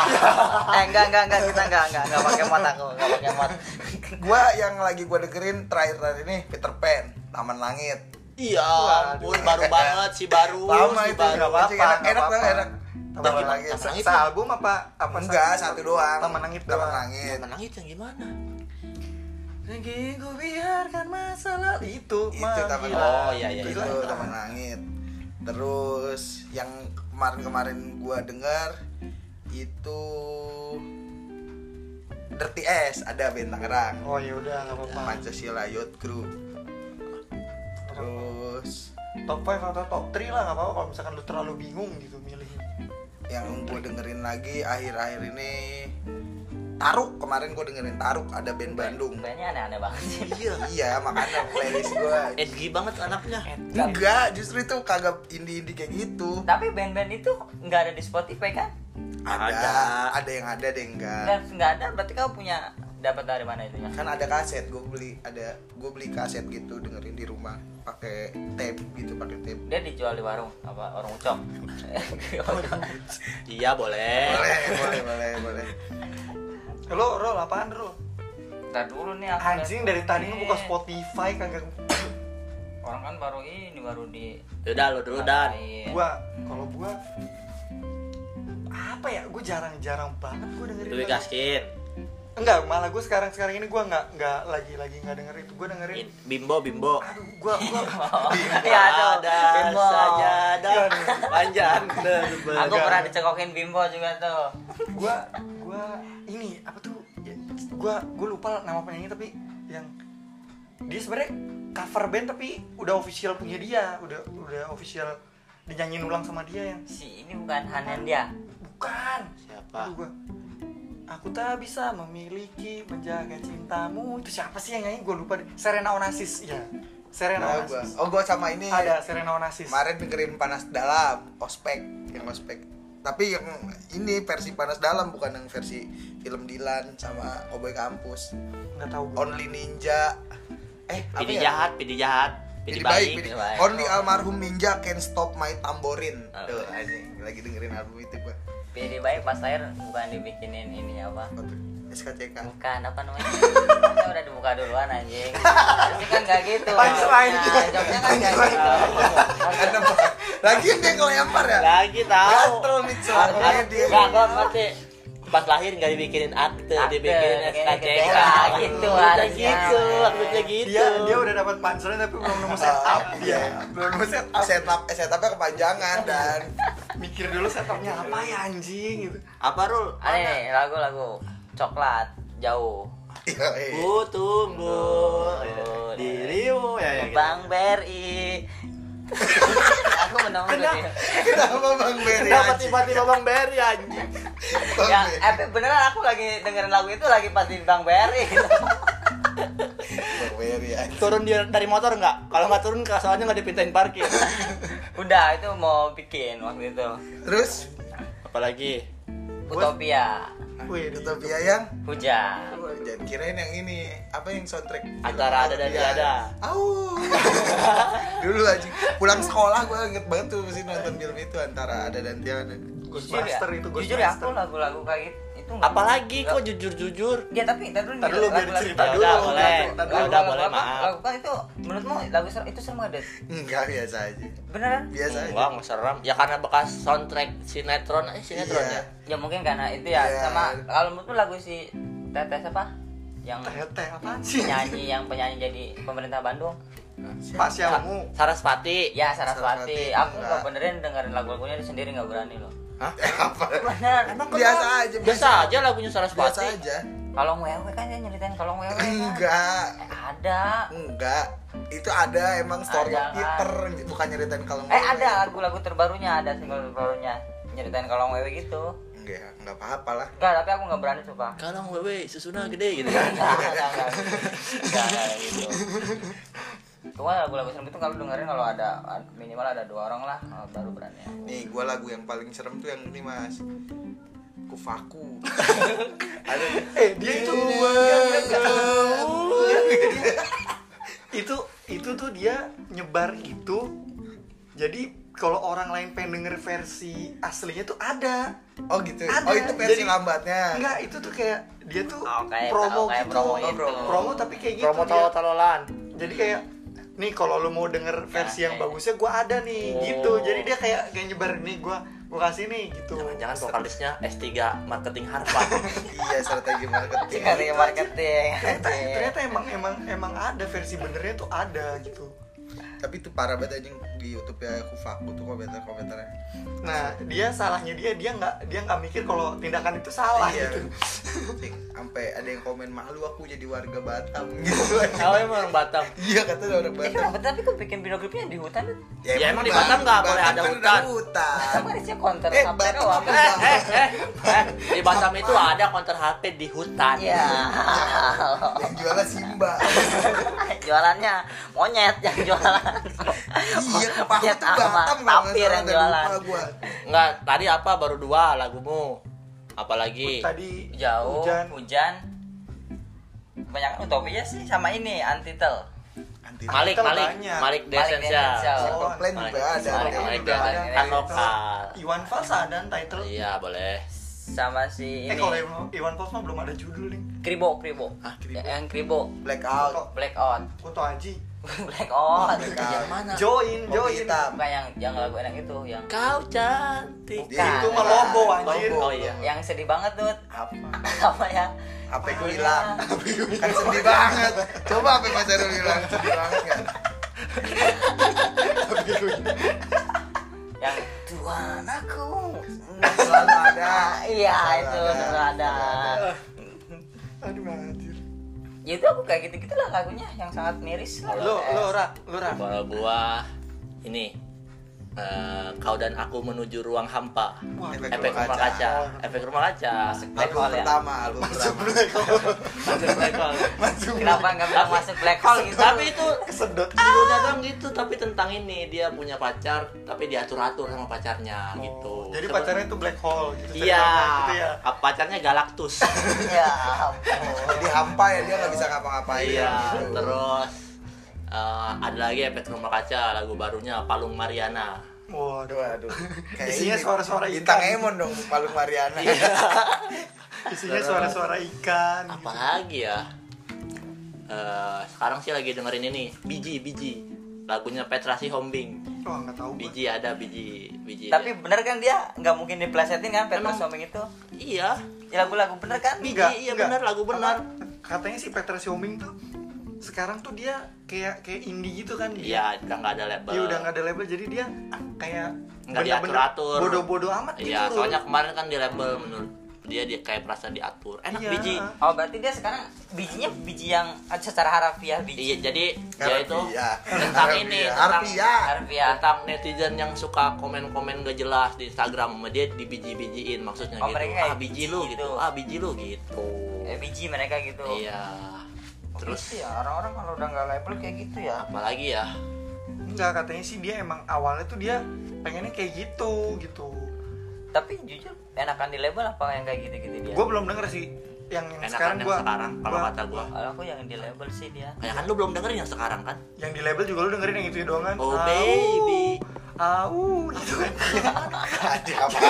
eh enggak enggak enggak kita enggak enggak enggak pakai mod aku, enggak pakai mod. gua yang lagi gua dengerin terakhir-terakhir ini Peter Pan Taman Langit Iya, ampun baru banget si baru. lama si itu baru. nggak apa-apa, enak enak banget enak Taman Langit. Taman Langit. Se- album apa apa enggak satu doang Taman Langit Taman. Langit Taman langit yang gimana? Lagi ku biarkan masalah itu itu Taman Oh, iya, iya, itu iya. Taman Langit terus yang kemarin-kemarin gua dengar itu Dirty S ada band Tangerang Oh ya udah nggak apa-apa. Pancasila Youth Group terus Top 5 atau top 3 lah nggak apa-apa kalau misalkan lu terlalu bingung gitu milih. yang gue dengerin lagi akhir-akhir ini Taruk kemarin gue dengerin Taruk ada band Bandung Bandnya aneh-aneh banget sih. Iya. iya makanya playlist gue Edgy banget anaknya. enggak justru itu kagak indie-indie kayak gitu Tapi band-band itu nggak ada di Spotify kan? ada Ada. ada yang ada deh enggak Dan nggak ada, berarti kamu punya dapat dari mana itunya? kan ada kaset gue beli ada gue beli kaset gitu dengerin di rumah pakai tape gitu pakai tape Dia dijual di warung apa warung ucok. Iya boleh. boleh boleh boleh boleh Lo roll apaan roll? Ntar dulu nih aku Anjing dari tadi lu buka. Spotify kagak Orang kan baru ini baru di Yaudah lo dulu dan. Iya. gua kalau gua apa ya gue jarang-jarang banget gue dengerin lagu. Gaskin. enggak malah gue sekarang sekarang ini gue nggak nggak lagi lagi nggak denger itu gue dengerin Bimbo Bimbo. aduh gue gue Iya, tuh. Ada Bimbo. saja ada panjang Aku pernah dicekokin bimbo juga tuh. gue gue ini apa tuh ya, gue gue lupa nama penyanyi tapi yang dia sebenarnya cover band tapi udah official punya dia udah udah official dinyanyiin ulang sama dia yang Si ini bukan Hanan dia. bukan. Siapa? Aduh, gua. Aku tak bisa memiliki menjaga cintamu. Itu siapa sih yang nyanyi? Gue lupa deh. Serena Onasis ya Serena nah, gua, Onasis oh gue sama ini. Ada Serena Onasis kemarin dengerin panas dalam ospek yang ospek tapi yang ini versi panas dalam bukan yang versi film Dilan sama Oboy Kampus nggak tahu gue Only Ninja eh apa Pidi ya? jahat, pidi jahat, pidi Pidi baik, baik. pidi- Pidi baik. Only almarhum Ninja can stop my tamborin Oh. tuh anjing lagi dengerin album itu gua PD baik pas air bukan dibikinin ini apa? SKCK bukan apa namanya Joknya udah dibuka duluan anjing Harusnya kan gak gitu Punchline. Joknya Joknya kan gak gitu? Lagi dia ngelempar ya? Lagi tahu. Gatel. Kan- dia Nggak, gua ngerti. Pas lahir nggak dibikinin akte, Akte, dibikinin SKCK. gitu, gitu Harusnya harusnya. gitu, harusnya gitu. dia dia udah dapat punchline tapi belum nemu setup dia belum nemu setup setup eh, setupnya kepanjangan dan mikir dulu setupnya apa ya anjing gitu Apa Rul? Ada nih lagu-lagu Coklat Jauh Iya, iya. Ku tunggu dirimu ya ya. gitu. Bang Beri Aku menunggu Kenapa? dia Kenapa Bang Beri? Kenapa tiba-tiba Bang Beri anjing? Bang Ya, Beri. eh beneran aku lagi dengerin lagu itu lagi pas di Bang Beri Bang anjing. Turun dia dari motor nggak? Kalau nggak turun soalnya nggak dipintain parkir. Udah, itu mau bikin waktu itu Terus Apalagi? Utopia wih Utopia yang. Hujan. Jangan kirain yang ini. Apa yang soundtrack? Antara ada dan Utopia. tiada. Au. Dulu aja Pulang sekolah gue inget banget tuh Mesti nonton film itu Antara ada dan tiada ya, Ghostbuster itu jujur ya Ghostbuster. aku lagu-lagu kayak gitu itu nggak- Apalagi kok jujur-jujur? Ya tapi ntar dulu biar cerita dulu. udah boleh. Udah boleh maaf. Lagu kan itu menurutmu lagu itu serem gak Ded? Enggak biasa aja Beneran? Biasa aja Enggak, nggak serem. Ya karena bekas soundtrack sinetron, eh sinetron Iya. ya. Ya mungkin karena itu ya Iya. sama kalau menurutmu lagu si Teteh siapa? Yang teh apaan sih penyanyi yang penyanyi jadi pemerintah Bandung. Pak Siamu Sarasvati. Ya Sarasvati. Sarasvati, Aku enggak. nggak benerin dengerin lagu-lagunya sendiri nggak berani loh. Hah? Apa? Bener. Emang Biasa aja Biasa aja lagunya Biasa Sarasvati. aja Kalau wewe kan dia nyeritain kalau wewe kan. Enggak Eh, ada. Enggak Itu ada emang story Ada, kan? Peter Bukan nyeritain kalau Eh ada lagu-lagu terbarunya ada single terbarunya nyeritain kalau wewe gitu. Enggak Enggak apa-apa lah Enggak, tapi aku nggak berani sumpah. Kalau wewe susuna gede gitu kan. Enggak, enggak, enggak. Enggak, enggak, gitu. Cuma lagu-lagu serem itu kalau dengerin kalau ada minimal ada dua orang lah oh, baru berani. Nih gue lagu yang paling serem tuh yang ini mas. Kufaku. Ada. Eh dia itu itu itu tuh dia nyebar itu jadi kalau orang lain pengen denger versi aslinya tuh ada. Oh gitu. Ada. Oh itu versi Jadi- lambatnya. enggak itu tuh kayak dia tuh Oh, kayak- promo oh, kayak gitu. promo Oh, itu. promo tapi kayak gitu Promo tololan. jadi kayak nih kalau lu mau denger versi yang bagusnya gua ada nih Oh. gitu jadi dia kayak kayak nyebar nih gua gua kasih nih gitu Jangan-jangan vokalisnya S3 marketing Harvard. Iya strategi marketing Strategi marketing. ternyata ternyata emang emang emang ada versi benernya tuh ada gitu Tapi itu parah banget anjing di Youtube ya Kufaku tuh komentar-komentarnya nah dia salahnya dia dia nggak dia nggak mikir kalau tindakan itu salah Iya. gitu Sampai ada yang komen malu aku jadi warga Batam gitu Oh emang orang Batam. Iya kata ada orang Eh, Batam kenapa tapi kok bikin video klipnya di hutan? tuh? Ya, emang di Batam nggak boleh ada kan hutan. hutan. Sama isinya counter Eh, HP Batam doang. apa? Eh, eh, eh, eh, di Batam itu ada counter HP di hutan. Iya. Yang jualnya Simba Jualannya monyet yang jualan. Iya Monyet tuh sama nggak tapir yang jualan. Enggak, tadi apa baru dua lagumu. Apalagi tadi Jauh, hujan hujan. Kebanyakan utopia sih sama ini Antitel. Anti Malik, Malik, banyak. Malik Malik. Desensya. Simple Plan Malik, juga ada Malik, Malik Malik Desensya. ada. Kan lokal. Iwan Fals ada title Iya, boleh. Sama si eh ini. kalau Iwan- Iwan Fals mah belum ada judul nih Kribo, Kribo. Hah, Kribo? Ya, Yang Kribo. Blackout Blackout. Kuto Aji Blackout. Blackout. Yang mana? join join Bukan yang yang lagu enak itu, yang Kau cantik. Bukan. itu mah logo anjir Logo. Oh iya. yang sedih banget tuh. Apa? Apa ya? Ku Lagunya. hilang Kan sedih banget Coba HP Mas Erul hilang Sedih banget kan Yang Tuhan aku Selalu ada Iya itu ada. selalu ada. aduh anjir Ya itu aku kayak gitu-gitu lah lagunya yang sangat miris. lo lo ra lo ra Kalau gua ini eh, kau dan aku menuju ruang hampa. Wah, Efek rumah kaca. Efek rumah kaca. Black Album hole ya. pertama Album pertama Masuk black hole. Kenapa nggak bilang masuk black hole gitu? Tapi itu kesedot judulnya dong gitu, tapi tentang ini dia punya pacar, tapi diatur-atur sama pacarnya gitu. jadi Sebe- pacarnya itu black hole gitu Iya, gitu ya Ah, pacarnya Galactus. ya ampun. Jadi hampa ya dia nggak bisa ngapa-ngapain iya, gitu. terus eh, ada lagi efek rumah kaca lagu barunya Palung Mariana. Waduh. Waduh. Kayak Isinya ini, suara-suara Bintang ikan. Emon dong, Palung Mariana. Isinya suara-suara ikan. gitu. apa lagi ya Eh, sekarang sih lagi dengerin ini biji biji lagunya Petra Sihombing Wah, nggak tahu. gua. biji ada biji biji Tapi bener kan dia nggak mungkin diplesetin kan Petra Emang- Sombing itu? iya Ya lagu-lagu bener kan? Biji, Enggak, iya enggak. benar, lagu benar. Apa, katanya si Petra Xiaoming tuh sekarang tuh dia kayak kayak indie gitu kan dia. iya udah nggak ada label Dia udah nggak ada label jadi dia kayak Nggak bener-bener diatur-atur. Bodoh-bodoh amat gitu. iya loh. soalnya kemarin kan di label menurut dia dia kayak perasaan diatur enak Iya. biji Oh berarti dia sekarang bijinya biji yang secara harafiah biji. iya jadi dia itu Harfiah. tentang ini Harfiah. tentang Harfiah. Harfiah. tentang netizen yang suka komen-komen gak jelas di Instagram sama dia dibiji-bijiin maksudnya Oh, gitu ah biji lu biji gitu gitu. ah biji lu gitu Eh, biji mereka gitu. iya terus Terus ya orang-orang kalau udah nggak label kayak gitu ya. apalagi ya Enggak, katanya sih dia emang awalnya tuh dia pengennya kayak gitu gitu. Tapi jujur enakan di label apa yang kayak gitu-gitu dia? Gue belum denger sih yang, yang enakan sekarang yang gua sekarang kalau kata gua Kalau aku yang di label sih dia. kayak kan lu belum dengerin yang sekarang kan yang di label juga lu dengerin yang itu doang kan? Oh, Au, baby. Au gitu kan. Ada apa?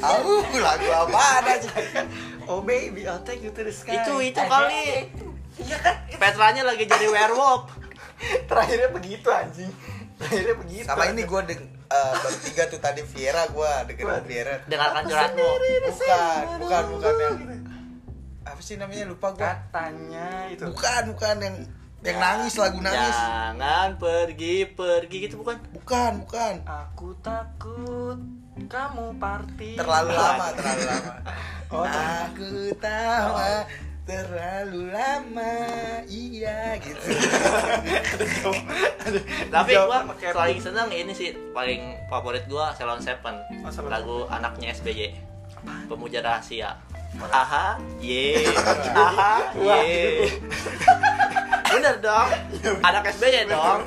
Tahu lagu apaan aja. oh baby, I'll take you to the sky. itu itu kali Iya kan? Petranya lagi jadi werewolf Terakhirnya begitu anjing. Terakhirnya begitu. Sama ini gue deng eh, bertiga tuh tadi Viera gue dengerin Viera. dengarkan curhatmu Bukan, bukan, bukan yang apa sih namanya lupa gue. katanya itu. Bukan, bukan yang yang nangis lagu nangis. jangan pergi pergi gitu bukan Bukan, bukan. Aku takut kamu party. Terlalu lama, terlalu lama. Oh, Aku tahu terlalu lama. Iya gitu. tapi pakai paling seneng ini sih paling favorit gua Salon Seven. Oh, lagu anaknya SBY pemuja rahasia. Aha ye. Aha ye. bener dong. Anak SBY dong.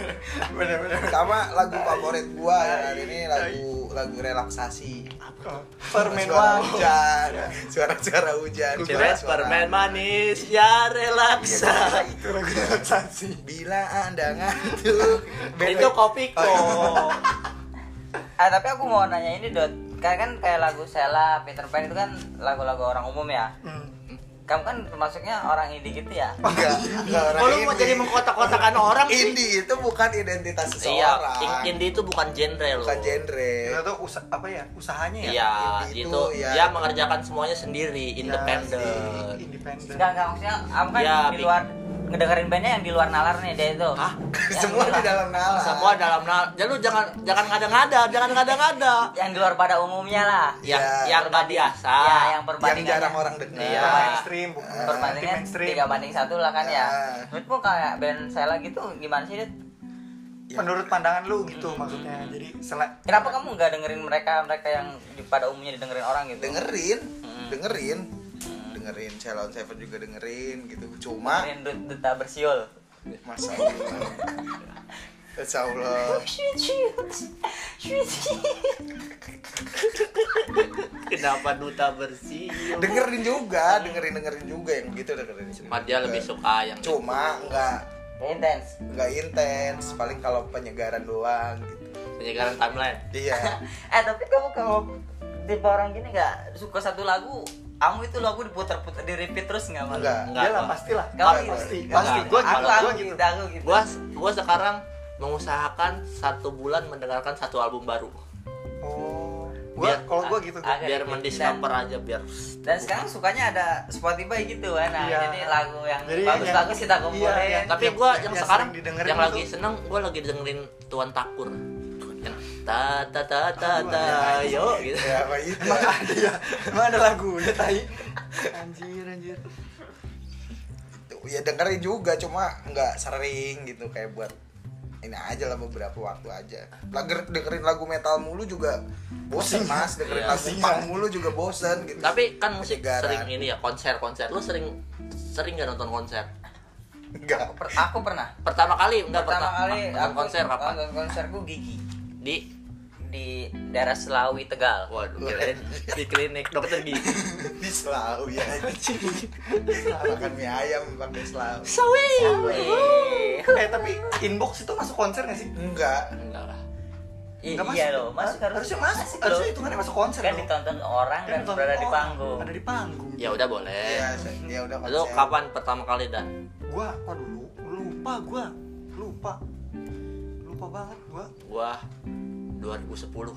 Bener-bener. Sama lagu favorit gua yang hari ini lagu lagu relaksasi. Oh, Permen Suara hujan, suara-suara hujan. suara-suara- permen manis ya relaksa Itu lagu relaksasi. Bila anda ngantuk, itu kopi kok Ah tapi aku mau nanya ini dot. Kayak kan kayak lagu Sela, Peter Pan itu kan lagu-lagu orang umum ya. Hmm. Kamu kan termasuknya orang indie gitu ya. enggak, enggak orang kalau mau jadi mengkotak-kotakan orang sih indie itu bukan identitas iya seseorang. indie itu bukan genre loh bukan genre. Itu tuh usa apa ya? Usahanya ya? Iya, Indie itu itu, ya. dia mengerjakan semuanya sendiri, Ya, independen. si Independen. Enggak enggak maksudnya kamu kan Ya, di luar ngedengerin bandnya yang di luar nalar nih dia itu. Hah? Yang Semua di dalam nalar. Semua dalam nal. Jadi lu jangan jangan ngada-ngada, jangan ngada-ngada. Yang di luar pada umumnya lah. Yang Ya. yang nggak biasa. Ya, yang yang perbandingannya. jarang orang dengar. Iya. mainstream bukan perbandingan mainstream. tiga banding satu lah kan ya. Ah. Menurutmu kayak band Sela gitu gimana sih Dit? menurut pandangan lu gitu maksudnya jadi selain Kenapa kamu nggak dengerin mereka mereka yang di, pada umumnya didengerin orang gitu? dengerin, Hmm. dengerin, dengerin Ceylon Seven juga dengerin gitu. Cuma Dengerin Dut- duta bersiul. masa Allah, Insya Allah. Kenapa duta bersih? dengerin juga, dengerin dengerin juga yang gitu dengerin. Cuma dia lebih suka yang Cuma nggak Intens. nggak intens, paling kalau penyegaran doang gitu. penyegaran timeline. Iya. eh tapi kamu kalau tipe orang gini nggak suka satu lagu, kamu itu lagu diputar-putar di repeat terus nggak malu? Enggak. Enggak, gua. pastilah Kamu pasti pasti pasti aku, gitu aku gua gitu gitu, aku gitu. Gua gua sekarang mengusahakan satu bulan mendengarkan satu album baru. oh gua Biar- kalau gua gitu Biar mendiscover aja biar Dan sekarang sukanya ada Spotify gitu kan, nah Iya. jadi lagu yang bagus-bagus kita iya, kumpulin. iya. tapi gua yang sekarang yang lagi seneng gua lagi dengerin Tuan Takur ta ta ta ta ta yo gitu. Ya apa itu? emang ada ya? Emang ada lagunya tai? Anjir anjir. Ya dengerin juga cuma nggak sering gitu kayak buat ini aja lah beberapa waktu aja. Lagu dengerin lagu metal mulu juga bosen mas. Dengerin Iya. lagu punk ya. mulu juga bosen gitu. Tapi kan musik Penyegaran. sering ini ya konser konser lu sering sering gak nonton konser? Enggak Per- aku pernah. pertama kali? Enggak Pertama kali nonton konser kapan? Nonton konserku gigi di di daerah Selawi Tegal. waduh kirain di klinik dokter gigi di selalu ya makan mie ayam pakai selalu Wih. eh tapi inbox itu masuk konser gak sih enggak enggak lah I- Nggak iya masuk. loh, masuk Har- harus- harusnya masuk. masuk harusnya hitungannya masuk konser kan ditonton orang Kan dan berada di panggung Ada di panggung. Ya udah boleh. Iya, ya udah konser. kapan pertama kali dan? Gua waduh lu- lupa gua. Lupa. Lupa banget gua. Gua 2010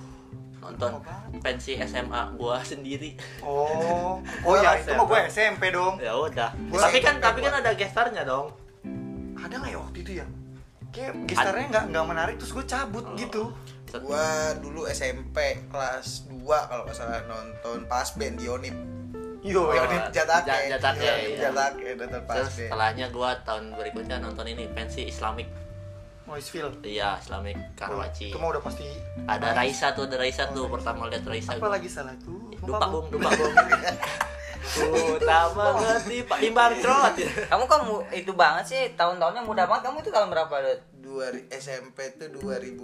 nonton pensi SMA gua sendiri. Oh. Oh ya itu mah gua SMP dong. Ya udah. Gua tapi kan SMP tapi kan gua. ada gestarnya dong. Ada nggak ya waktu itu ya? Kayak gestarnya nggak nggak menarik terus gue cabut Oh. gitu. Set- Gua dulu SMP kelas 2 kalau nggak salah nonton pas band Dionip. Yo, Oh, ya ja- Jatake. Jatake, Iya, iya. Jatake nonton pas Terus band. setelahnya gua tahun berikutnya nonton ini pensi Islamic. Noiseville. Iya, Islamic Karawaci. Itu mah udah pasti. Ada Raisa tuh, ada Raisa tuh pertama lihat Raisa. Apa lagi salah tuh? Lupa bung, lupa bung. Utama ngerti Pak Imbar Trot. kamu kok mu- itu banget sih tahun-tahunnya muda banget kamu itu tahun berapa Dut? Dua, SMP itu 2005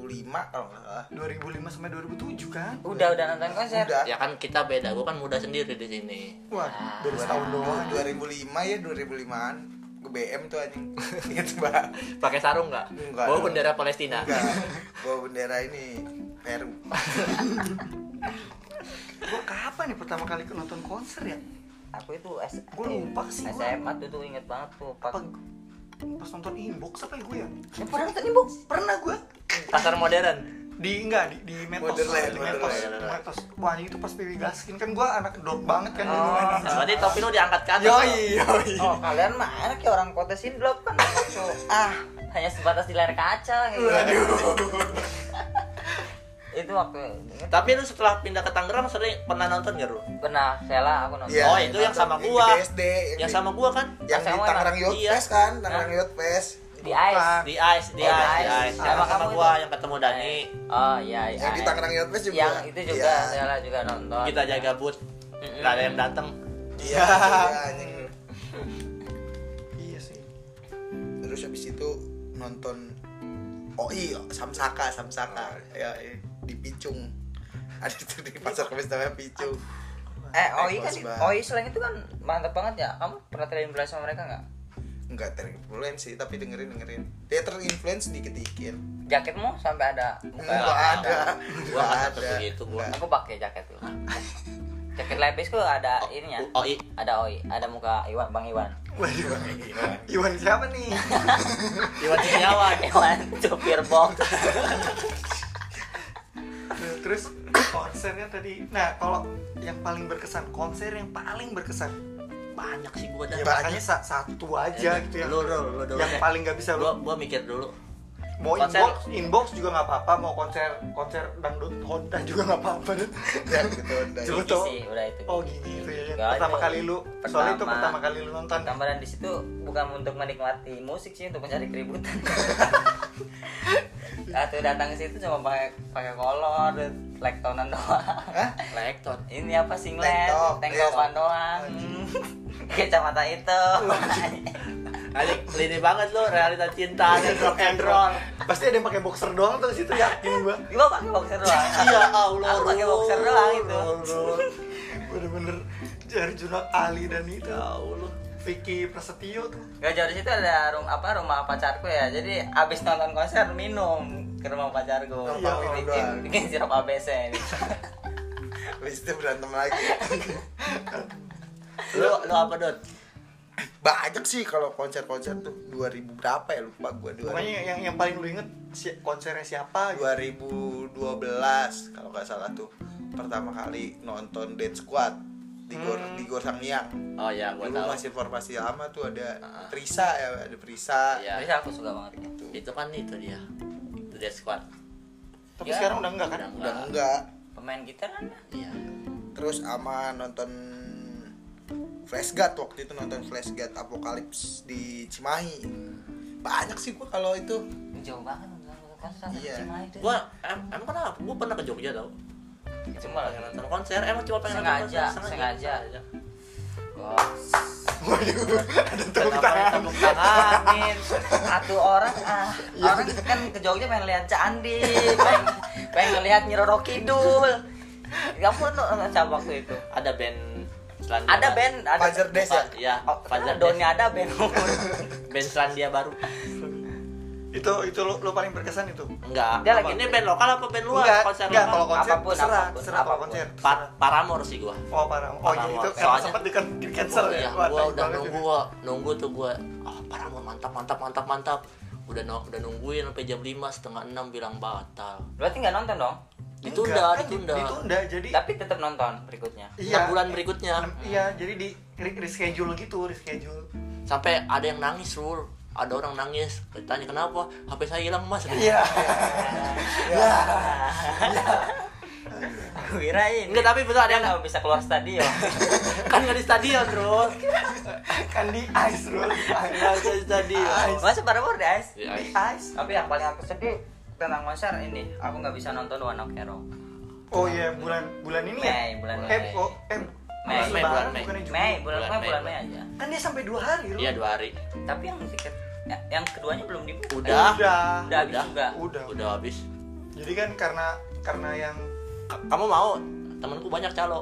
kalau nggak salah. 2005 sampai 2007 kan? udah udah nonton konser Udah. Ya kan kita beda, gua kan muda sendiri di sini. Wah, dari setahun doang. 2005 ya 2005an ke BM tuh anjing. Ingat mbak? Pakai sarung nggak? Enggak. Bawa bendera Palestina. Enggak. Bawa bendera ini Peru. Gua kapan nih pertama kali ke nonton konser ya? aku itu S Gua lupa sih. SMA tuh tuh inget banget tuh pas Apa pas nonton inbox apa ya gue ya? Ya, pernah nonton di box Pernah gue Pasar modern. di enggak di di Metos Wonderland, di Metos, Wonderland. di Metos. Wah ini tuh pas PW Gaskin kan gue anak dork banget kan dulu Oh. kan. Berarti topi lu diangkat ke atas. Yoi yoi. oh kalian mah enak ya orang kota Sindlop kan ah hanya sebatas di layar kaca gitu itu waktu Tapi lu setelah pindah ke Tangerang sering pernah nonton gak lu? pernah Sela aku nonton Iya, Oh, itu yang sama gua. Di BSD, Yang di- sama gua kan? yang di Sama Tangerang orang. Youth Iya. Fest kan, Tangerang Youth Fest. di ice Di Ice, di Oh, Ice, di di Ice. Ice. Sama Yang sama gua itu. yang ketemu Dani. oh iya iya Yang di Tangerang Youth Fest juga. yang itu juga Iya. Sela juga nonton Kita jaga booth. Mm-mm. Gak ada yang datang. Iya, iya, anjing. Iya sih. Terus habis itu nonton Oh iya, Samsaka, Samsaka. Ya, eh, di Picung. Ada itu di pasar kemis namanya Picung. eh Oi kan. Oi selain itu kan mantap banget ya kamu pernah terinfluence sama mereka nggak Enggak terinfluence sih, tapi dengerin dengerin. Dia terinfluence dikit-dikit. jaketmu sampai ada Enggak Enggak ada. Nggak sampai begitu, gua. Aku pakai jaket tuh jaket levisku ada ininya Oh, i. ada Oi ada muka Iwan Bang Iwan Waduh. Iwan siapa nih? Iwan Setiawan. Iwan supir box Terus konsernya tadi. Nah kalau yang paling berkesan konser yang paling berkesan. Banyak sih gua Ya, dah. makanya sa- satu aja gitu ya. Lu, lu, lu dulu. Yang paling gak bisa Gua, lu gua mikir dulu. mau konser- inbox inbox juga nggak apa-apa mau konser konser dangdut Honda juga nggak apa-apa Dut. Ya gitu tau. sih udah itu oh gini itu ya pertama itu kali lu soalnya itu pertama. pertama kali lu nonton gambaran di situ bukan untuk menikmati musik sih untuk mencari keributan Satu datang ke situ cuma pakai pakai kolor, lektonan doang. Hah? Lekton. Ini apa singlet, Tank top, tank topan doang. Kacamata itu. Adik, lini banget lu realita cinta dan rock and roll. pasti ada yang pakai boxer doang tuh situ yakin gua Gua pakai boxer doang. Ya Allah. Aku pakai boxer doang itu. bener-bener Arjuna Ali dan itu Ya Allah. Vicky Prasetyo tuh Gak jauh di situ ada rum apa rumah pacarku ya. Jadi abis nonton konser minum ke rumah pacarku. Iya, bikin, doang. bikin sirup ABC. Habis itu berantem lagi. Lu lu apa, Dot? Banyak sih kalau konser-konser tuh 2000 berapa ya lupa gua 2000. pokoknya yang yang paling lu inget si- konsernya siapa gitu. 2012 kalau nggak salah tuh pertama kali nonton Dead Squad di Gor Hmm. di Gor Sangyang. Oh ya, gua Dulu tahu. masih formasi lama tuh ada Ah. Prisa ya, ada Prisa. Iya. Jadi aku suka banget itu. Itu kan itu dia. Itu dia squad. tapi Ya. sekarang udah enggak kan Udah Udah enggak. enggak. Pemain gitar kan? Iya. Terus ama nonton Flash God waktu itu nonton Flash God Apocalypse di Cimahi. Banyak sih gua kalau itu. Jauh banget konser Iya. Cimahi itu. Gua em, emang kenapa? Gua pernah ke Jogja tau. Cuma Pengen nonton konser, emang cuma pengen Sengaja, nonton konser. sengaja. waduh ada tepuk tangan. tepuk satu orang ah orang kan ke Jogja pengen lihat candi pengen pengen ngelihat Nyi Roro Kidul. Ya pun siapa waktu itu. Ada band Selandia. ada band ada Fajar Des ya? Iya, oh, Fajar Doni ada band. Band Selandia baru. Itu itu lo, lo paling berkesan itu Enggak. Dia lagi- ini band lokal apa band luar? enggak konser enggak lokal? kalau konser Apa pun, terserah apa pun, terserah apa pun. konser Pa-. Paramore sih gua. oh parah oh iya itu Soalnya- sempat di, di cancel Oh, ya iya, Wah, gua udah banget nunggu itu. gua, nunggu tuh gua. Oh, Paramore mantap mantap mantap mantap. Udah no- udah nungguin sampai jam 5 setengah 6 bilang batal. Berarti nggak nonton dong? Ditunda, Enggak, kan ditunda. ditunda jadi Tapi tetap nonton berikutnya. Enam bulan berikutnya. enam- iya jadi di re- reschedule gitu reschedule Sampai ada yang nangis, Rul. Ada orang nangis. Ditanya kenapa? HP saya hilang, Mas. iya Gue kirain. Enggak, tapi betul ada yang nggak bisa keluar stadion. kan nggak di stadion, Rul. kan di ice bro bisa di stadion. Masa pada di ice? Di ice. Tapi yang paling aku sedih tentang konser ini, aku nggak bisa nonton One Ok Rock. oh iya bulan bulan ini ya Mei, bulan Mei. oh eh Mei, bulan Mei. bulan Mei, bulan. Mei aja. kan dia sampai dua hari loh Iya, dua hari. Tapi yang tiket ya- yang keduanya belum dibuka. Udah. udah Udah habis Udah. juga. udah Udah habis. jadi kan karena karena yang Kamu mau? Temanku banyak calo.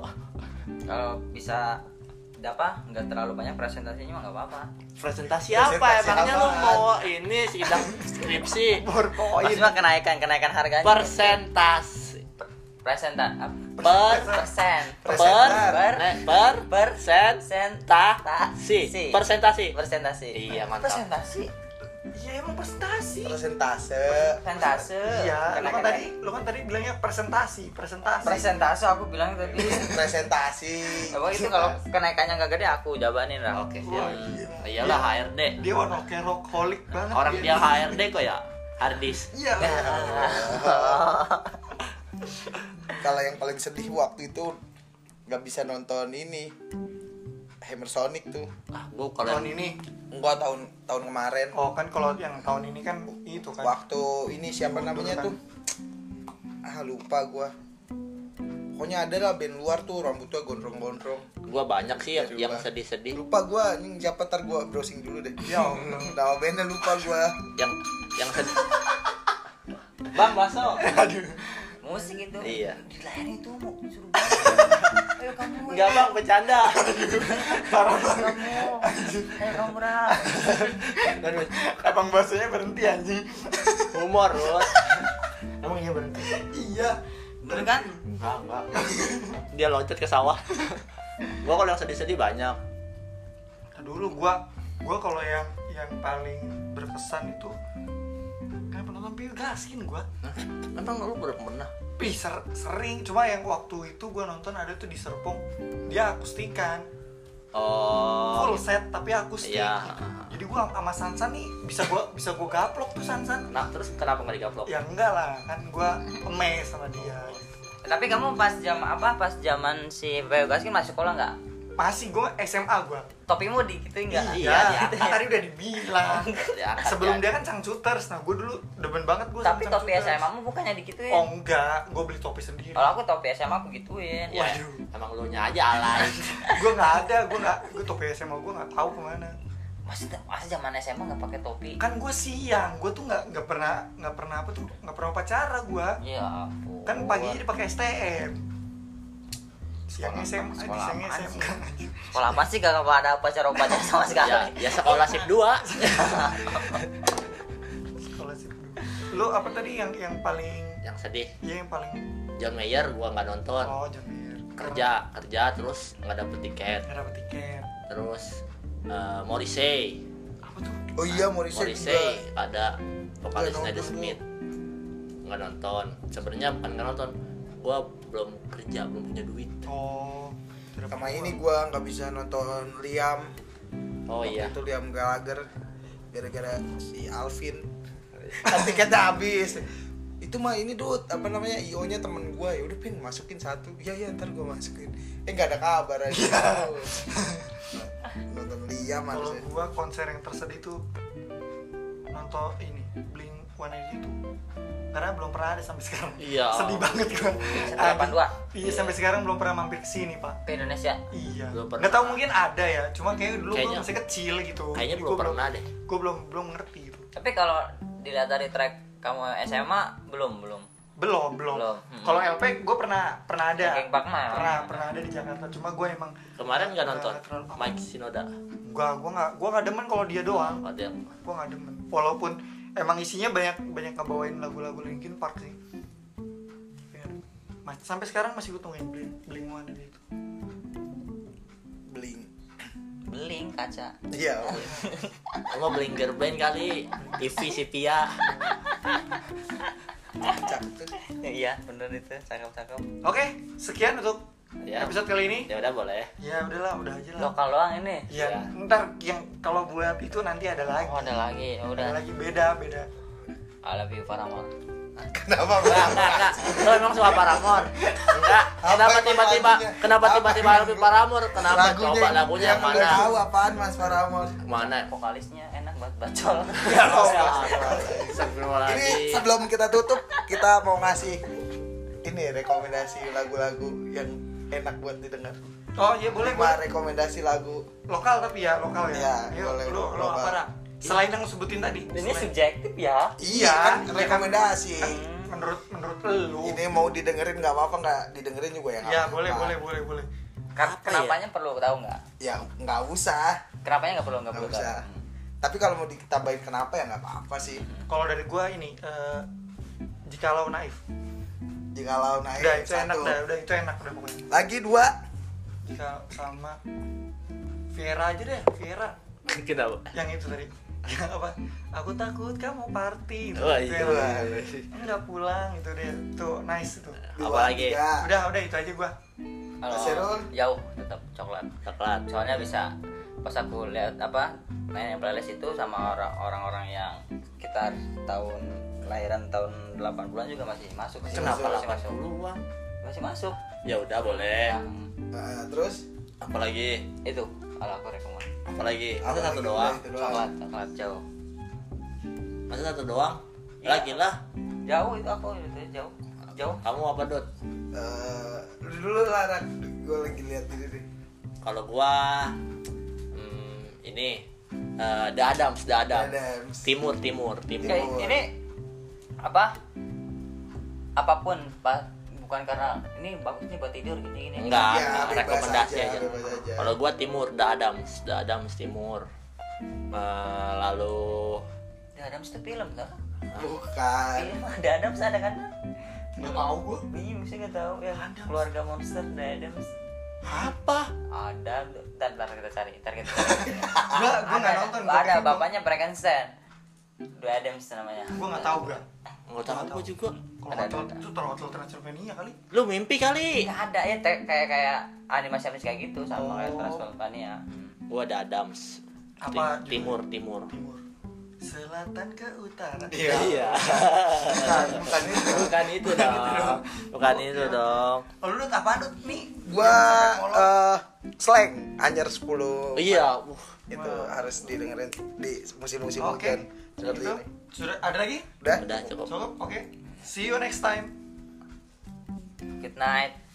Kalau bisa apa nggak terlalu banyak presentasinya mah nggak apa-apa. Presentasi apa? Presentasi Emangnya lu mau ini sidang skripsi? PowerPoint Maksudnya kenaikan kenaikan harganya. Persentasi. Presenta apa? Per persen per per per persen persentasi. Si. Persentasi. presentasi. Iya, mantap. Presentasi. iya emang presentasi Persentase. Presentase. iya lo kan tadi lo kan tadi bilangnya presentasi presentasi presentase aku bilang tadi. Presentasi. Apa itu kalau kenaikannya nggak gede aku jabanin lah. Oke, Wah, siap. iya. Iyalah HRD. dia warna rockaholic banget Orang dia HRD kok ya. Hardis. iya Kalau yang paling sedih waktu itu nggak bisa nonton ini Hammer Sonic tuh. Ah, gua kalau tahun ini Enggak tahun tahun kemarin. oh kan kalau yang tahun ini kan itu kan Waktu ini siapa namanya tuh? Ah lupa gua. Pokoknya ada lah band luar tuh rambutnya gondrong-gondrong. gua banyak sih yang, Dari yang sedih-sedih. Lupa gua, ini siapa ntar gua browsing dulu deh. ya Allah Nama bandnya lupa gua. Yang yang sedih. Bang, baso. aduh Musik itu. Iya. Dilayani itu mau suruh. Ayo kamu. Enggak, Bang, bercanda. parah banget Kamu. Ayo kamu. Aduh, abang bahasanya berhenti anjing humor, Rul. emang iya berhenti iya Bener kan? Enggak, enggak. Dia loncat ke sawah. gua kalau yang sedih-sedih banyak. Dulu gua gua kalau yang yang paling berkesan itu Pio Gaskin gua Hah? Emang lu belum pernah? Ih, ser- sering cuma yang waktu itu gua nonton ada tuh di Serpong dia akustikan Oh. full set tapi akustik Iya. jadi gua sama Sansan nih bisa gua bisa gua gaplok tuh Sansan Nah, terus kenapa nggak digaplok? ya enggak lah kan gua amazed sama dia Tapi kamu pas jam apa? Pas zaman si Veo Gaskin masih sekolah nggak? Masih gua SMA gua Topimu digituin nggak? Iya, iya dia- kan tadi udah dibilang Ya, sebelum ya. dia kan cangcuters nah gua dulu demen banget gua Tapi topi. SMA mu bukannya digituin. oh enggak gua beli topi sendiri Kalau aku topi SMA aku gituin. Ya, Waduh. emang lu nya aja alay. gue nggak ada gue nggak gue topi SMA gue nggak tahu ke mana Masih masih zaman SMA nggak pakai topi. kan gue siang gue tuh nggak nggak pernah nggak pernah apa tuh nggak pernah upacara gue Ya ampun. kan paginya dipakai STM Sekolah SMA apa? di Sekolah siang apaan SM sih? kan Sekolah apa sih gak ada upacara upacara sama sekali? ya, ya sekolah sip 2. sekolah sih lo apa tadi yang yang paling yang sedih. ya yang paling John Mayer gua nggak nonton. oh Jamir Kerja, kerja terus nggak dapet tiket. nggak dapet tiket Terus eh, Morrissey, apa tuh Oh iya Morrissey, Morrissey juga. ada vokalis nonton Smith. Nggak nonton. Sebenarnya bukan nggak nonton. Gua belum kerja, belum punya duit. oh Sama ini gua nggak bisa nonton Liam. Oh Waktu iya. Itu Liam Gallagher gara-gara si Alvin. Kan tiketnya habis. Itu mah ini dud apa namanya IO-nya temen gua ya udah pin masukin satu. Iya iya ntar gua masukin. Eh nggak ada kabar aja. nonton Liam kalau gue konser yang tersedih tuh nonton ini Blink One itu karena belum pernah ada sampai sekarang Iya. sedih banget gue 182. iya sampai sekarang belum pernah mampir ke sini pak Ke Indonesia. iya Belum pernah. nggak tahu mungkin ada ya cuma kayak dulu Kayaknya- masih kecil gitu Kayaknya belum gua pernah deh. gue belum belum ngerti gitu Tapi kalau dilihat dari track kamu SMA belum belum. belum belum Belum. Hmm. kalau LP gue pernah pernah ada King Park mah. pernah pernah ada di Jakarta cuma gue emang Kemarin nggak nonton terlalu- Mike Shinoda. gue gue nggak gue nggak demen kalau dia doang Oh, gue nggak demen walaupun emang isinya banyak banyak ngebawain lagu-lagu Linkin Park sih. Ya. Mas- sampai sekarang masih gue tungguin bling bling one itu bling. Beling kaca. Iya. Kamu blinger band kali. TV Sepia cakep tuh. Iya bener itu. Cakep cakep. Oke sekian untuk Ya. episode kali ini Ya udah boleh ya udahlah udah aja lah lokal doang ini ya Ya. ntar yang kalau buat itu nanti ada lagi oh ada lagi ya ada udah lagi beda beda I love you Paramore kenapa Enggak, enggak, enggak. Lo emang suka Paramore? Enggak. Kenapa tiba-tiba lagunya? kenapa Apa tiba-tiba lebih Paramore? Kenapa coba lagunya yang mana? tahu apaan mas Paramore Mana? vokalisnya enak banget bacol Ya ini sebelum kita tutup kita mau ngasih ini rekomendasi lagu-lagu yang enak buat didengar. Oh iya boleh lima boleh. rekomendasi lagu. Lokal tapi ya lokal ya, Iya, Yuk, boleh, lu lokal. apa Ra? selain yang sebutin tadi. Ini selain- subjektif ya. Iya kan rekomendasi. Kan menurut menurut lu. Ini mau didengerin nggak apa-apa nggak didengerin juga ya ya apa-apa. boleh boleh boleh boleh. Kan- Apa kenapanya perlu tahu nggak? Ya nggak usah. Kenapanya nggak perlu nggak perlu tahu usah. Hmm. tapi kalau mau ditambahin kenapa ya nggak apa-apa sih. Kalau dari gua ini eh, jikalau naif jikalau naik udah itu enak dah udah itu enak udah pokoknya lagi dua jika sama Viera aja deh Viera Kenapa? yang itu tadi yang apa aku takut kamu party itu Wah, Itu itu. yang- enggak pulang itu deh tuh nice itu Apa lagi? tiga. udah udah itu aja gua kalau Herul? jauh tetap coklat Coklat. soalnya bisa pas aku lihat apa main yang playlist itu sama orang orang-orang yang kita tahun kelahiran tahun 80-an juga masih masuk masih Kenapa masuk, masih masuk 80-an? masih masuk Ya udah boleh. Nah, terus Apalagi? itu kalau aku rekomend Apalagi? Apa Masa satu doang? Coklat coklat jauh Masa satu doang? Iya. Lagi lah. jauh itu aku itu jauh jauh Kamu apa Dot? Eh, lu dulu lah gue lagi lihat ini deh Kalau gua hmm, ini eh, The Adams, The Adams. Adams. Timur, timur, timur. kayak Timur. ini apa? Apa pun pak. Bukan karena ini bagus nih buat tidur gini gini. Enggak, Ya, bebas rekomendasi aja, aja. aja. Kalau gua timur, The Adams, The Adams timur. Eh, lalu ada Adams itu film tuh bukan. Film ada Adams ada kan? Nggak tahu gua. Iya, mesti nggak tahu. Yang keluarga monster The Adams. Apa? ada. Ntar, ntar kita cari ntar kita cari. Gua gua nggak nonton gua ada bapaknya Frankenstein. The Adams namanya. Gua nggak tahu gua Nggak tahu gua juga. kalau Ada, hotel ada. itu terlalu hotel Transylvania kali Lu mimpi kali. Nggak ada ya te- kayak kayak animasi animasi kayak gitu sama kayak Oh. Transylvania Gua ada Adams. Apa Tim- timur, timur. timur selatan ke utara iya Iya. bukan bukan itu Bukan itu dong. Bukan itu dong. Oh, lu apa Dut? nih gua eh slang anjar 10 Iya. Uh, itu harus didengerin di musim-musim oke weekend seperti Gitu. ini sudah ada lagi? Udah. Udah cukup. cukup oke. See you next time. Good night